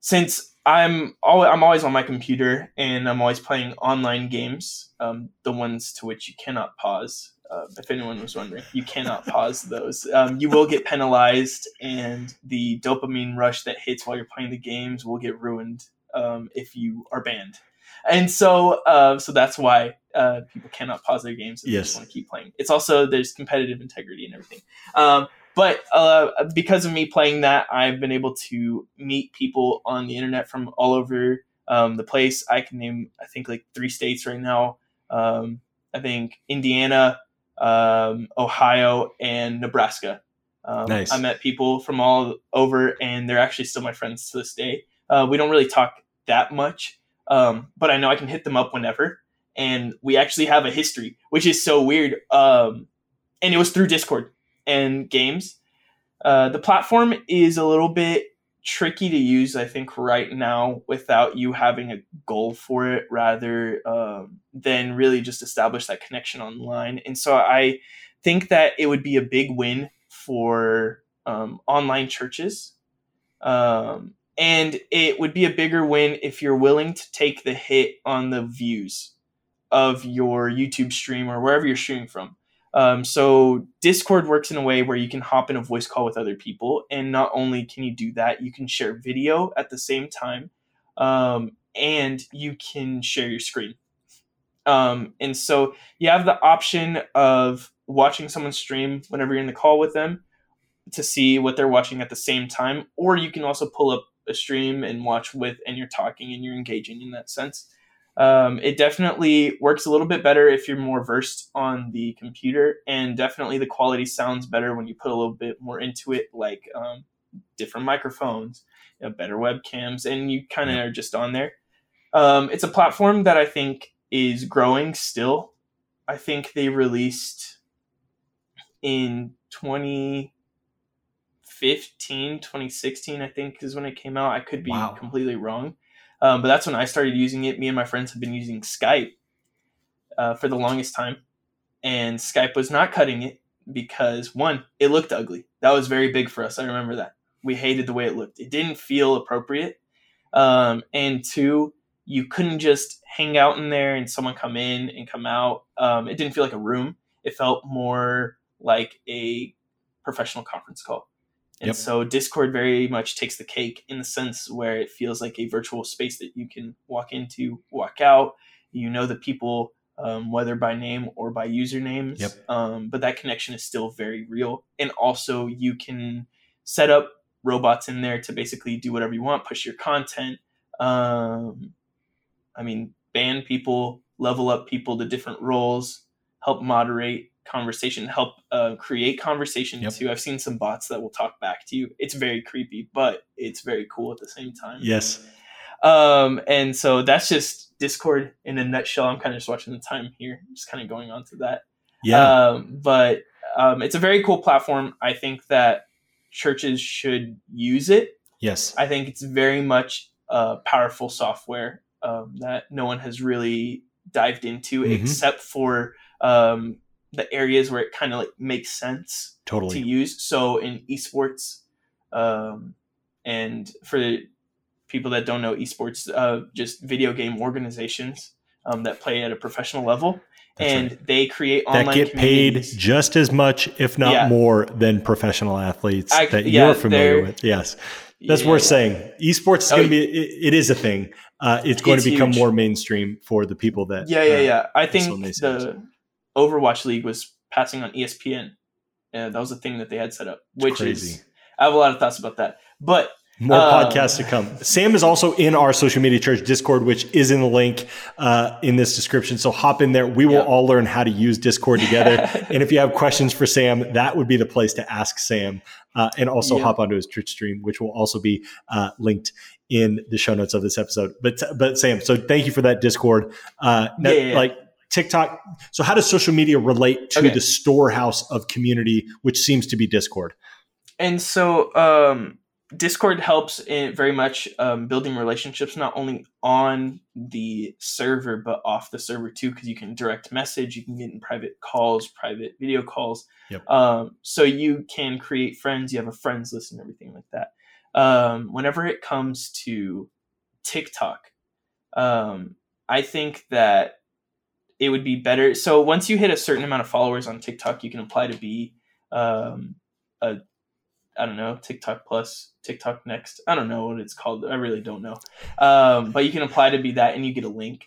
since I'm always, I'm always on my computer and I'm always playing online games, um, the ones to which you cannot pause. Uh, if anyone was wondering, you cannot pause those. Um, you will get penalized, and the dopamine rush that hits while you're playing the games will get ruined um, if you are banned. And so, uh, so that's why uh, people cannot pause their games and yes. just want to keep playing. It's also there's competitive integrity and everything. Um, but uh, because of me playing that, I've been able to meet people on the internet from all over um, the place. I can name, I think, like three states right now. Um, I think Indiana, um, Ohio, and Nebraska. Um, nice. I met people from all over, and they're actually still my friends to this day. Uh, we don't really talk that much, um, but I know I can hit them up whenever. And we actually have a history, which is so weird. Um, and it was through Discord and games. Uh, the platform is a little bit tricky to use, I think, right now without you having a goal for it rather um, than really just establish that connection online. And so I think that it would be a big win for um, online churches. Um, and it would be a bigger win if you're willing to take the hit on the views of your YouTube stream or wherever you're streaming from. Um, so Discord works in a way where you can hop in a voice call with other people, and not only can you do that, you can share video at the same time, um, and you can share your screen. Um, and so you have the option of watching someone stream whenever you're in the call with them to see what they're watching at the same time, or you can also pull up a stream and watch with, and you're talking and you're engaging in that sense. Um, it definitely works a little bit better if you're more versed on the computer, and definitely the quality sounds better when you put a little bit more into it, like um, different microphones, you know, better webcams, and you kind of are just on there. Um, it's a platform that I think is growing still. I think they released in 2015, 2016, I think is when it came out. I could be wow. completely wrong. Um, but that's when I started using it. Me and my friends have been using Skype uh, for the longest time, and Skype was not cutting it because one, it looked ugly. That was very big for us. I remember that we hated the way it looked. It didn't feel appropriate, um, and two, you couldn't just hang out in there and someone come in and come out. Um, it didn't feel like a room. It felt more like a professional conference call. And yep. so Discord very much takes the cake in the sense where it feels like a virtual space that you can walk into, walk out. You know the people, um, whether by name or by usernames. Yep. Um, but that connection is still very real. And also, you can set up robots in there to basically do whatever you want, push your content. Um, I mean, ban people, level up people to different roles, help moderate conversation, help uh, create conversation yep. too. I've seen some bots that will talk back to you. It's very creepy, but it's very cool at the same time. Yes. Um, and so that's just Discord in a nutshell. I'm kind of just watching the time here, just kind of going on to that. Yeah. Um, but um, it's a very cool platform. I think that churches should use it. Yes. I think it's very much a powerful software um, that no one has really dived into mm-hmm. except for um, the areas where it kind of like makes sense totally to use. So in esports, um, and for people that don't know esports, uh, just video game organizations um, that play at a professional level. That's and right. they create online that get paid just as much, if not yeah. more, than professional athletes I, that yeah, you're familiar with. Yes, that's yeah, worth saying. Esports is oh, going to be it, it is a thing. Uh, it's going it's to become huge. more mainstream for the people that. Yeah, yeah, uh, yeah. I think the Overwatch League was passing on ESPN. Yeah, that was a thing that they had set up, which is I have a lot of thoughts about that. But more um, podcasts to come. Sam is also in our social media church Discord, which is in the link uh, in this description. So hop in there. We will all learn how to use Discord together. (laughs) and if you have questions for Sam, that would be the place to ask Sam. Uh, and also hop onto his Twitch stream, which will also be uh, linked in the show notes of this episode. But but Sam, so thank you for that Discord. Uh, yeah, yeah, like TikTok. So, how does social media relate to okay. the storehouse of community, which seems to be Discord? And so, um, Discord helps in very much um, building relationships, not only on the server, but off the server too, because you can direct message, you can get in private calls, private video calls. Yep. Um, so, you can create friends, you have a friends list and everything like that. um, whenever it comes to TikTok, um, I think that it would be better. So once you hit a certain amount of followers on TikTok, you can apply to be um, a I don't know TikTok Plus, TikTok Next. I don't know what it's called. I really don't know. Um, but you can apply to be that, and you get a link.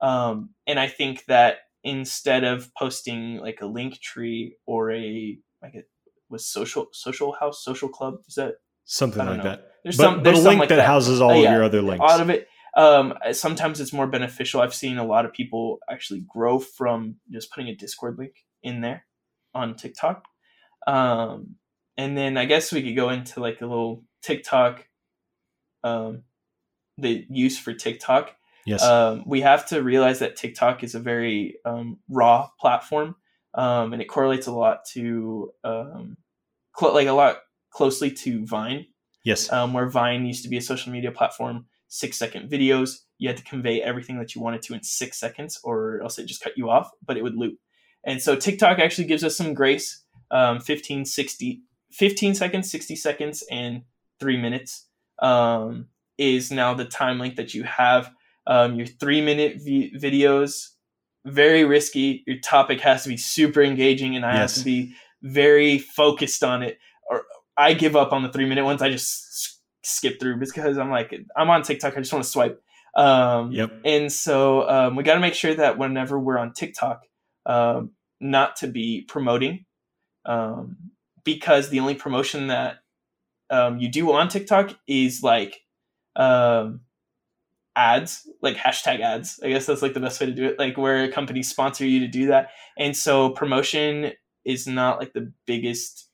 Um, and I think that instead of posting like a link tree or a like it was social social house social club is that something like know. that there's but, some there's but a link like that, that, houses all uh, yeah, of your other links out of it um, sometimes it's more beneficial i've seen a lot of people actually grow from just putting a discord link in there on tiktok um, and then i guess we could go into like a little tiktok um, the use for tiktok Yes. Um, we have to realize that TikTok is a very um, raw platform, um, and it correlates a lot to um, cl- like a lot closely to Vine. Yes. Um, where Vine used to be a social media platform, six second videos. You had to convey everything that you wanted to in six seconds, or else it just cut you off. But it would loop. And so TikTok actually gives us some grace. Um, 15, 60, 15 seconds, 60 seconds, and three minutes um, is now the time length that you have um, your three minute v- videos, very risky. Your topic has to be super engaging, and I yes. have to be very focused on it. Or I give up on the three minute ones. I just skip through because I'm like, I'm on TikTok. I just want to swipe. Um, yep. And so um, we got to make sure that whenever we're on TikTok, um, not to be promoting, um, because the only promotion that um, you do on TikTok is like um, ads, like hashtag ads. I guess that's like the best way to do it, like where companies sponsor you to do that. And so promotion is not like the biggest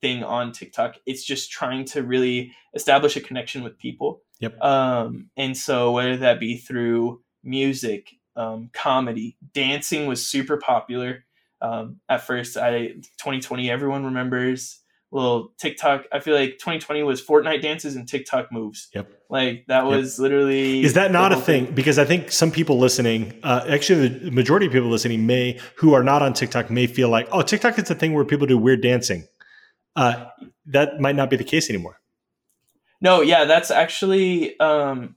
thing on TikTok. It's just trying to really establish a connection with people. Yep. Um, and so whether that be through music, um, comedy, dancing was super popular. Um, at first, I 2020, everyone remembers little TikTok. I feel like 2020 was Fortnite dances and TikTok moves. Yep. Like that was yep. literally. Is that not a thing? thing? Because I think some people listening, uh, actually, the majority of people listening may, who are not on TikTok, may feel like, oh, TikTok is a thing where people do weird dancing. Uh, that might not be the case anymore. No, yeah, that's actually um,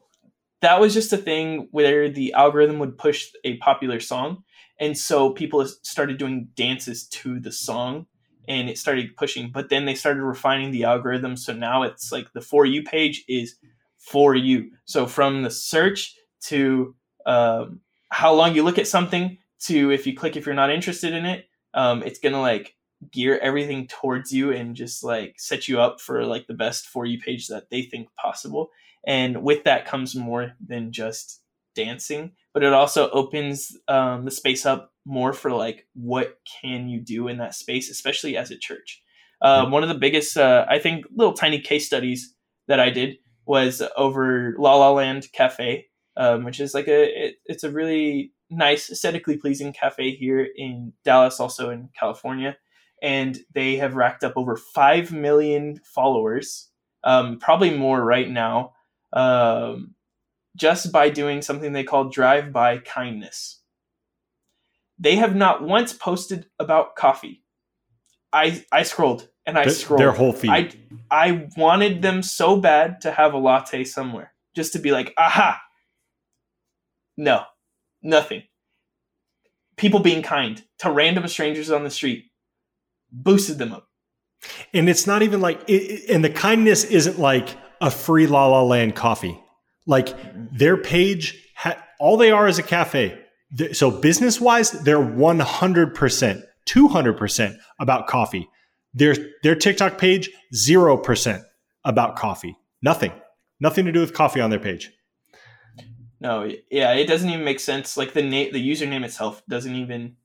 that was just a thing where the algorithm would push a popular song, and so people started doing dances to the song and it started pushing. But then they started refining the algorithm. So now it's like the For You page is for you. So from the search to um, how long you look at something to if you click if you're not interested in it, um, it's to like gear everything towards you and just like set you up for like the best For You page that they think possible. And with that comes more than just dancing, but it also opens um, the space up more for like what can you do in that space, especially as a church. Uh, one of the biggest, uh, I think, little tiny case studies that I did was over La La Land Cafe, um, which is like a it, it's a really nice, aesthetically pleasing cafe here in Dallas, also in California, and they have racked up over five million followers, um, probably more right now, um, just by doing something they call drive by kindness. They have not once posted about coffee. I I scrolled and I scrolled their whole feed. I I wanted them so bad to have a latte somewhere, just to be like, aha. No, nothing. People being kind to random strangers on the street boosted them up. And it's not even like, it, and the kindness isn't like a free La La Land coffee. Like mm-hmm. their page, ha- all they are is a cafe so business wise, they're 100%, 200% about coffee. Their, their TikTok page, 0% about coffee. Nothing. Nothing to do with coffee on their page. No, yeah, it doesn't even make sense. Like the name, the username itself doesn't even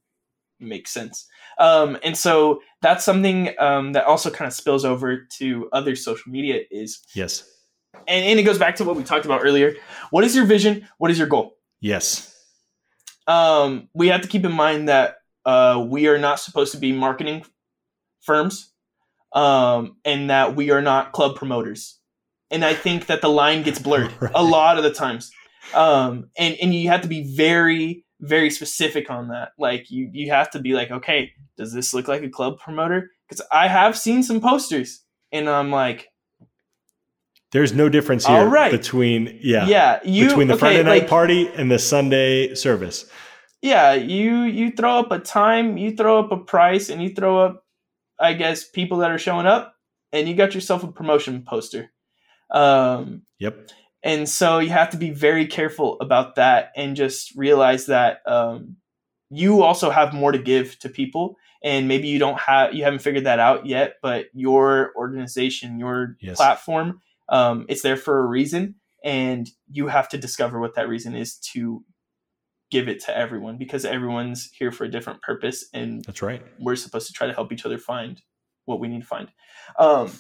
make sense. Um, and so that's something um, that also kind of spills over to other social media is yes, and, and it goes back to what we talked about earlier. What is your vision? What is your goal? Yes um, we have to keep in mind that uh, we are not supposed to be marketing firms um, and that we are not club promoters. And I think that the line gets blurred (laughs) right. a lot of the times. Um, and, and you have to be very, very specific on that. Like you, you have to be like, okay, does this look like a club promoter? Because I have seen some posters and I'm like, There's no difference here right. between yeah yeah you, between the okay, Friday night like, party and the Sunday service. Yeah, you you throw up a time, you throw up a price, and you throw up, I guess, people that are showing up, and you got yourself a promotion poster. Um, yep. And so you have to be very careful about that, and just realize that um, you also have more to give to people. And maybe you don't have you haven't figured that out yet but your organization your yes. platform um, it's there for a reason. And you have to discover what that reason is to give it to everyone because everyone's here for a different purpose and that's right. we're supposed to try to help each other find what we need to find. Um,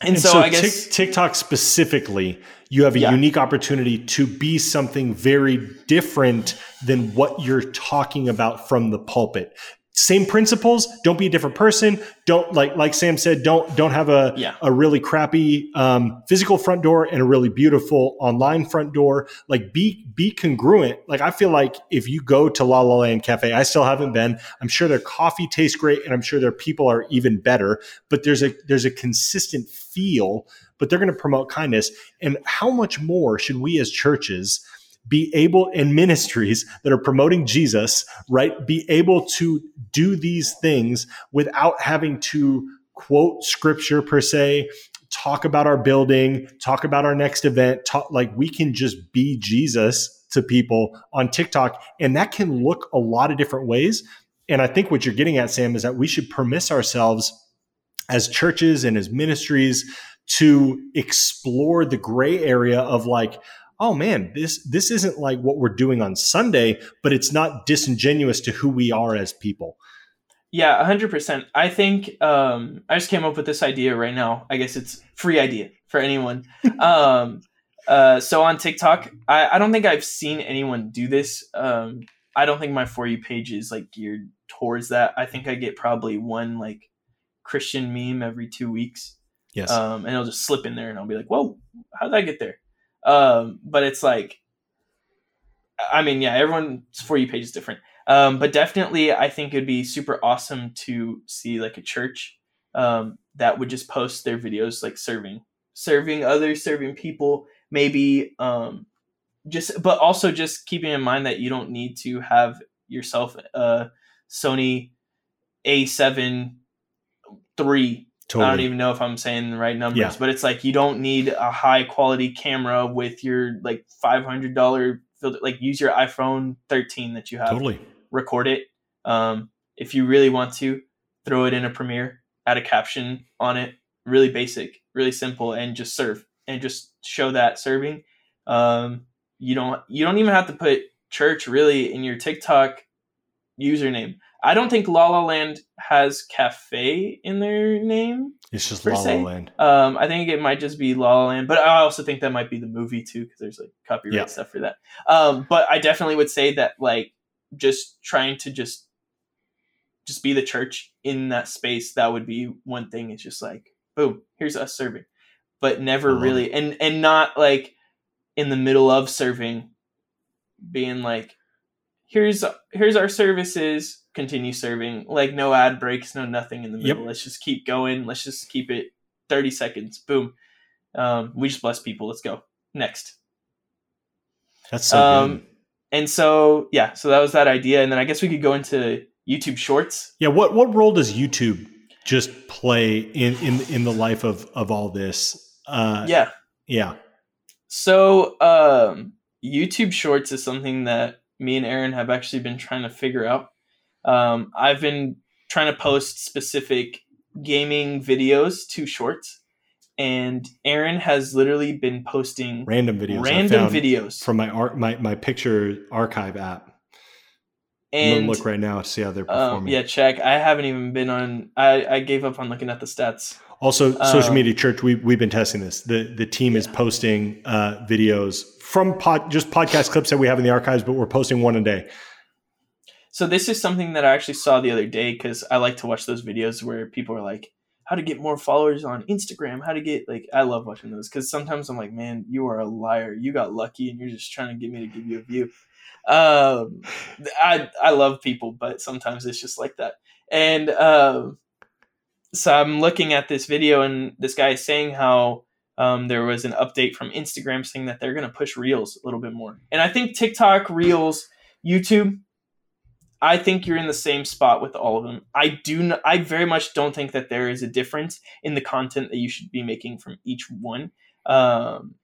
and, and, so, so I guess TikTok specifically, you have a yeah. unique opportunity to be something very different than what you're talking about from the pulpit same principles don't be a different person don't like like sam said don't don't have a yeah. a really crappy um, physical front door and a really beautiful online front door like be be congruent like i feel like if you go to la la land cafe i still haven't been i'm sure their coffee tastes great and i'm sure their people are even better but there's a there's a consistent feel but they're going to promote kindness and how much more should we as churches be able in ministries that are promoting Jesus, right? Be able to do these things without having to quote scripture per se, talk about our building, talk about our next event, talk like we can just be Jesus to people on TikTok. And that can look a lot of different ways. And I think what you're getting at, Sam, is that we should permit ourselves as churches and as ministries to explore the gray area of like, oh man, this this isn't like what we're doing on Sunday, but it's not disingenuous to who we are as people. Yeah, hundred percent. I think um, I just came up with this idea right now. I guess it's free idea for anyone. (laughs) um, uh, so on TikTok, I, I don't think I've seen anyone do this. Um, I don't think my for you page is like geared towards that. I think I get probably one like Christian meme every two weeks. Yes. Um, and it'll just slip in there, and I'll be like, "Whoa, how did I get there?" Um, but it's like, I mean, yeah, everyone's for you page is different. Um, but definitely, I think it'd be super awesome to see like a church um, that would just post their videos like serving, serving others, serving people, maybe um, just, but also just keeping in mind that you don't need to have yourself a Sony A7 III Totally. I don't even know if I'm saying the right numbers, yeah. but it's like you don't need a high quality camera with your like five hundred dollar filter. Like use your iPhone 13 that you have. Totally. Record it. Um, if you really want to, throw it in a Premiere, add a caption on it. Really basic, really simple, and just serve and just show that serving. Um, you don't you don't even have to put church really in your TikTok username. I don't think La La Land has cafe in their name. It's just La La Land. Um, I think it might just be La La Land, but I also think that might be the movie too because there's like copyright yeah. stuff for that. Um, but I definitely would say that like just trying to just just be the church in that space that would be one thing. It's just like boom, here's us serving, but never really and and not like in the middle of serving, being like here's here's our services continue serving. Like no ad breaks, no nothing in the middle. Yep. Let's just keep going. Let's just keep it 30 seconds. Boom. Um, we just bless people. Let's go. Next. That's so um, good. And so, yeah, so that was that idea. And then I guess we could go into YouTube Shorts. Yeah. What, what role does YouTube just play in, in, in the life of, of all this? Uh, yeah. Yeah. So, um, YouTube Shorts is something that me and Aaron have actually been trying to figure out. Um, I've been trying to post specific gaming videos to shorts, and Aaron has literally been posting random videos, random videos from my art, my my picture archive app. And look right now to see how they're um, performing. Yeah, check. I haven't even been on. I I gave up on looking at the stats. Also, social um, media church. We we've been testing this. The the team yeah. is posting uh, videos from pod, just podcast clips that we have in the archives, but we're posting one a day. So this is something that I actually saw the other day because I like to watch those videos where people are like, how to get more followers on Instagram, how to get like I love watching those because sometimes I'm like, man, you are a liar. You got lucky and you're just trying to get me to give you a view. Um, I I love people, but sometimes it's just like that. And um, so I'm looking at this video and this guy is saying how um, there was an update from Instagram saying that they're going to push Reels a little bit more. And I think TikTok, Reels, YouTube, I think you're in the same spot with all of them. I do. I very much don't think that there is a difference in the content that you should be making from each one. Um,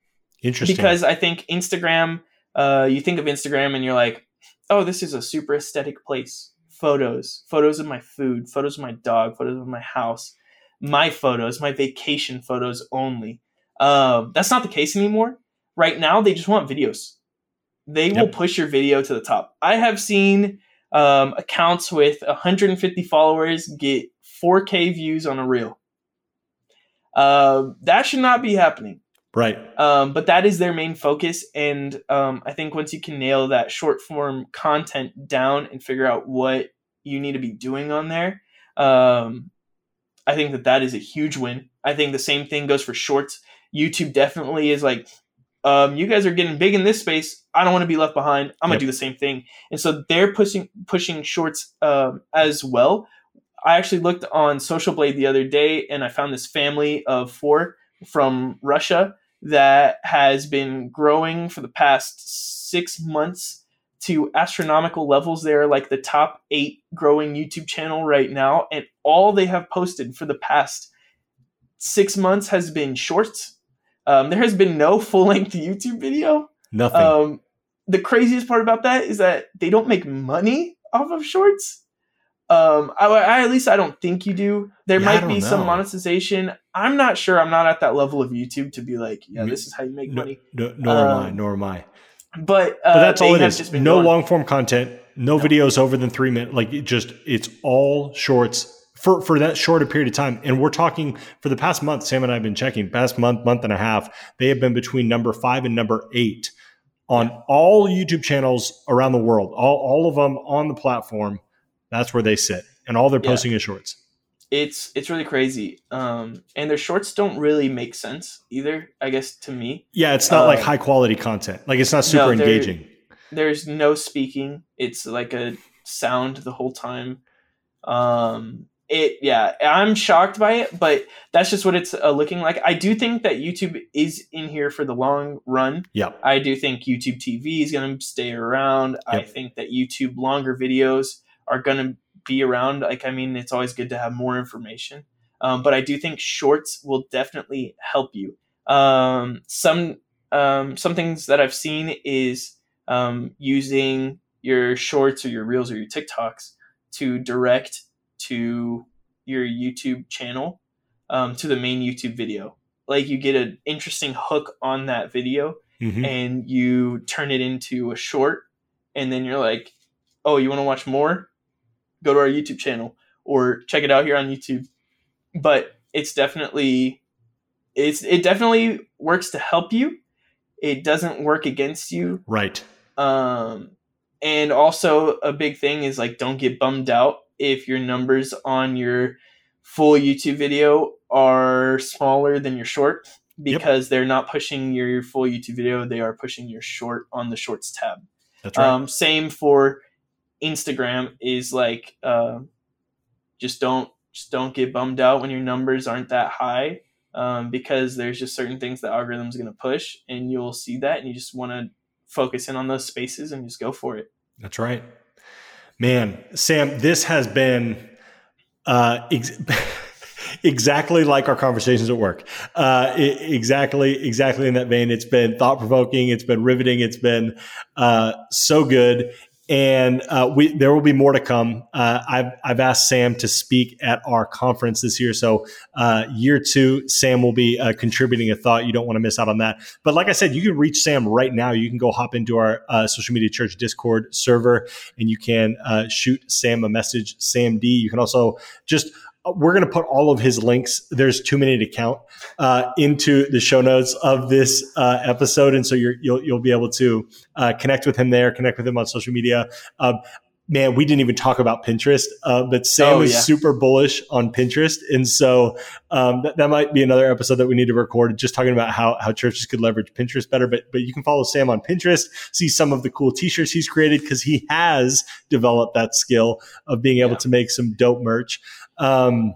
Interesting. Because I think Instagram, uh, you think of Instagram and you're like, oh, this is a super aesthetic place. Photos, photos of my food, photos of my dog, photos of my house, my photos, my vacation photos only. Um, that's not the case anymore. Right now, they just want videos. They yep. will push your video to the top. I have seen um, accounts with 150 followers get 4K views on a reel. Uh, that should not be happening. Right. Um, but that is their main focus. And um, I think once you can nail that short form content down and figure out what you need to be doing on there, um, I think that that is a huge win. I think the same thing goes for shorts. YouTube definitely is like, um, you guys are getting big in this space. I don't want to be left behind. I'm yep. gonna do the same thing. And so they're pushing pushing shorts um, as well. I actually looked on Social Blade the other day, and I found this family of four from Russia that has been growing for the past six months to astronomical levels. They're like the top eight growing YouTube channel right now, and all they have posted for the past six months has been shorts. Um, there has been no full length YouTube video. Nothing. Um, the craziest part about that is that they don't make money off of shorts. Um, I, I, at least I don't think you do. There yeah, might be know. some monetization. I'm not sure. I'm not at that level of YouTube to be like, yeah, this is how you make no, money. No, nor um, am I. Nor am I. But uh, but that's all it is. No long form content. No, no, videos over than three minutes. Like it just it's all shorts for for that short a period of time. And we're talking for the past month. Sam and I have been checking. Past month, month and a half, they have been between number five and number eight on all YouTube channels around the world. All all of them on the platform that's where they sit, and all they're yeah. posting is shorts. It's it's really crazy, um, and their shorts don't really make sense either. I guess to me, yeah, it's not like um, high quality content. Like it's not super no, engaging. There's no speaking. It's like a sound the whole time. Um, it yeah i'm shocked by it but that's just what it's uh, looking like i do think that youtube is in here for the long run yeah i do think youtube tv is going to stay around yep. i think that youtube longer videos are going to be around. Like, I mean, it's always good to have more information. Um, but I do think shorts will definitely help you. Um, some um, some things that I've seen is um, using your shorts or your reels or your TikToks to direct to your YouTube channel um, to the main YouTube video. Like you get an interesting hook on that video mm-hmm. and you turn it into a short, and then you're like, oh, you want to watch more? go to our YouTube channel or check it out here on YouTube. But it's definitely it's it definitely works to help you. It doesn't work against you. Right. Um and also a big thing is like don't get bummed out if your numbers on your full YouTube video are smaller than your short because yep. they're not pushing your full YouTube video, they are pushing your short on the shorts tab. That's right. Um, same for Instagram is like uh, just don't just don't get bummed out when your numbers aren't that high um, because there's just certain things the algorithm's going to push and you'll see that and you just want to focus in on those spaces and just go for it. That's right. Man, Sam, this has been uh, ex- (laughs) exactly like our conversations at work. Uh, it, exactly, exactly in that vein. It's been thought provoking. It's been riveting. It's been uh, so good and uh, we there will be more to come. Uh, I've I've asked Sam to speak at our conference this year, so uh, year two, Sam will be uh, contributing a thought. You don't want to miss out on that. But like I said, you can reach Sam right now. You can go hop into our uh, social media church Discord server, and you can uh, shoot Sam a message, Sam D. You can also just we're going to put all of his links. There's too many to count uh, into the show notes of this uh, episode, and so you will you'll, you'll be able to uh, connect with him there, connect with him on social media. Um, man, we didn't even talk about Pinterest, uh, but Sam oh, is yeah. super bullish on Pinterest, and so um, that, that might be another episode that we need to record, just talking about how how churches could leverage Pinterest better. But but you can follow Sam on Pinterest, see some of the cool T-shirts he's created because he has developed that skill of being able yeah. to make some dope merch. Um,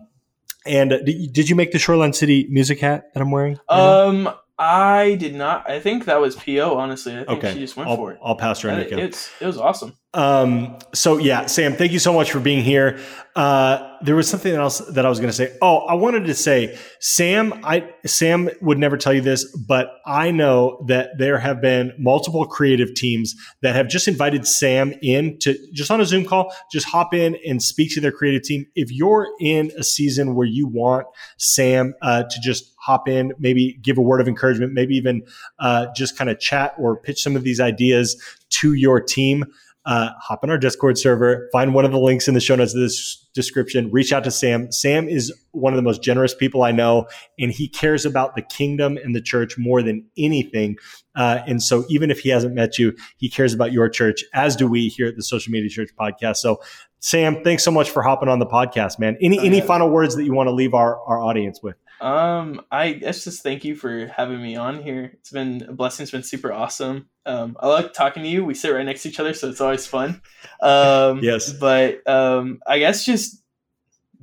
And uh, did you make the Shoreline City music hat that I'm wearing? Right um, now? I did not. I think that was PO. Honestly, I think okay. she just went I'll, for it. I'll pass her on. It, it was awesome. Um, so yeah, Sam, thank you so much for being here. Uh, there was something else that I was going to say. Oh, I wanted to say, Sam, I, Sam would never tell you this, but I know that there have been multiple creative teams that have just invited Sam in to just on a Zoom call, just hop in and speak to their creative team. If you're in a season where you want Sam, uh, to just hop in, maybe give a word of encouragement, maybe even, uh, just kind of chat or pitch some of these ideas to your team uh, hop on our Discord server, find one of the links in the show notes of this description, reach out to Sam. Sam is one of the most generous people I know, and he cares about the kingdom and the church more than anything. Uh, and so, even if he hasn't met you, he cares about your church, as do we here at the Social Media Church podcast. So, Sam, thanks so much for hopping on the podcast, man. Any oh, any final words that you want to leave our, our audience with? Um, I guess just thank you for having me on here. It's been a blessing. It's been super awesome. Um, I like talking to you. We sit right next to each other, so it's always fun. (laughs) Um, yes. But um, I guess just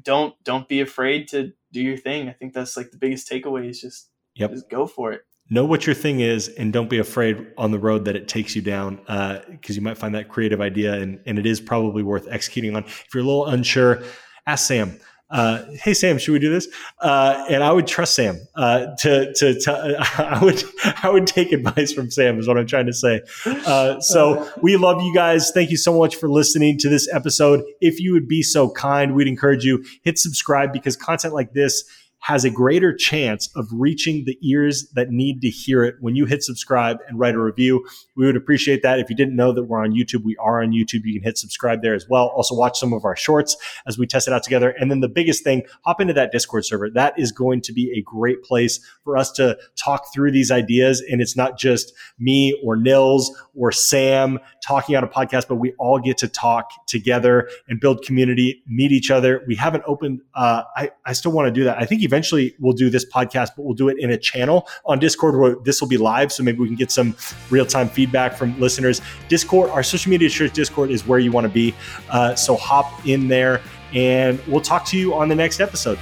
don't don't be afraid to do your thing. I think that's like the biggest takeaway is just yep. just go for it. Know what your thing is, and don't be afraid on the road that it takes you down, because uh, you might find that creative idea, and and it is probably worth executing on. If you're a little unsure, ask Sam uh, hey Sam, should we do this? Uh, and I would trust Sam uh, to to, to (laughs) I would I would take advice from Sam is what I'm trying to say. Uh, so we love you guys. Thank you so much for listening to this episode. If you would be so kind, we'd encourage you hit subscribe because content like this has a greater chance of reaching the ears that need to hear it when you hit subscribe and write a review. We would appreciate that. If you didn't know that we're on YouTube, we are on YouTube. You can hit subscribe there as well. Also, watch some of our shorts as we test it out together. And then the biggest thing, hop into that Discord server. That is going to be a great place for us to talk through these ideas. And it's not just me or Nils or Sam talking on a podcast, but we all get to talk together and build community, meet each other. We haven't opened, uh, I, I still want to do that. I think eventually we'll do this podcast, but we'll do it in a channel on Discord where this will be live. So maybe we can get some real time feedback from listeners. Discord, our social media church Discord is where you want to be. Uh, so hop in there and we'll talk to you on the next episode.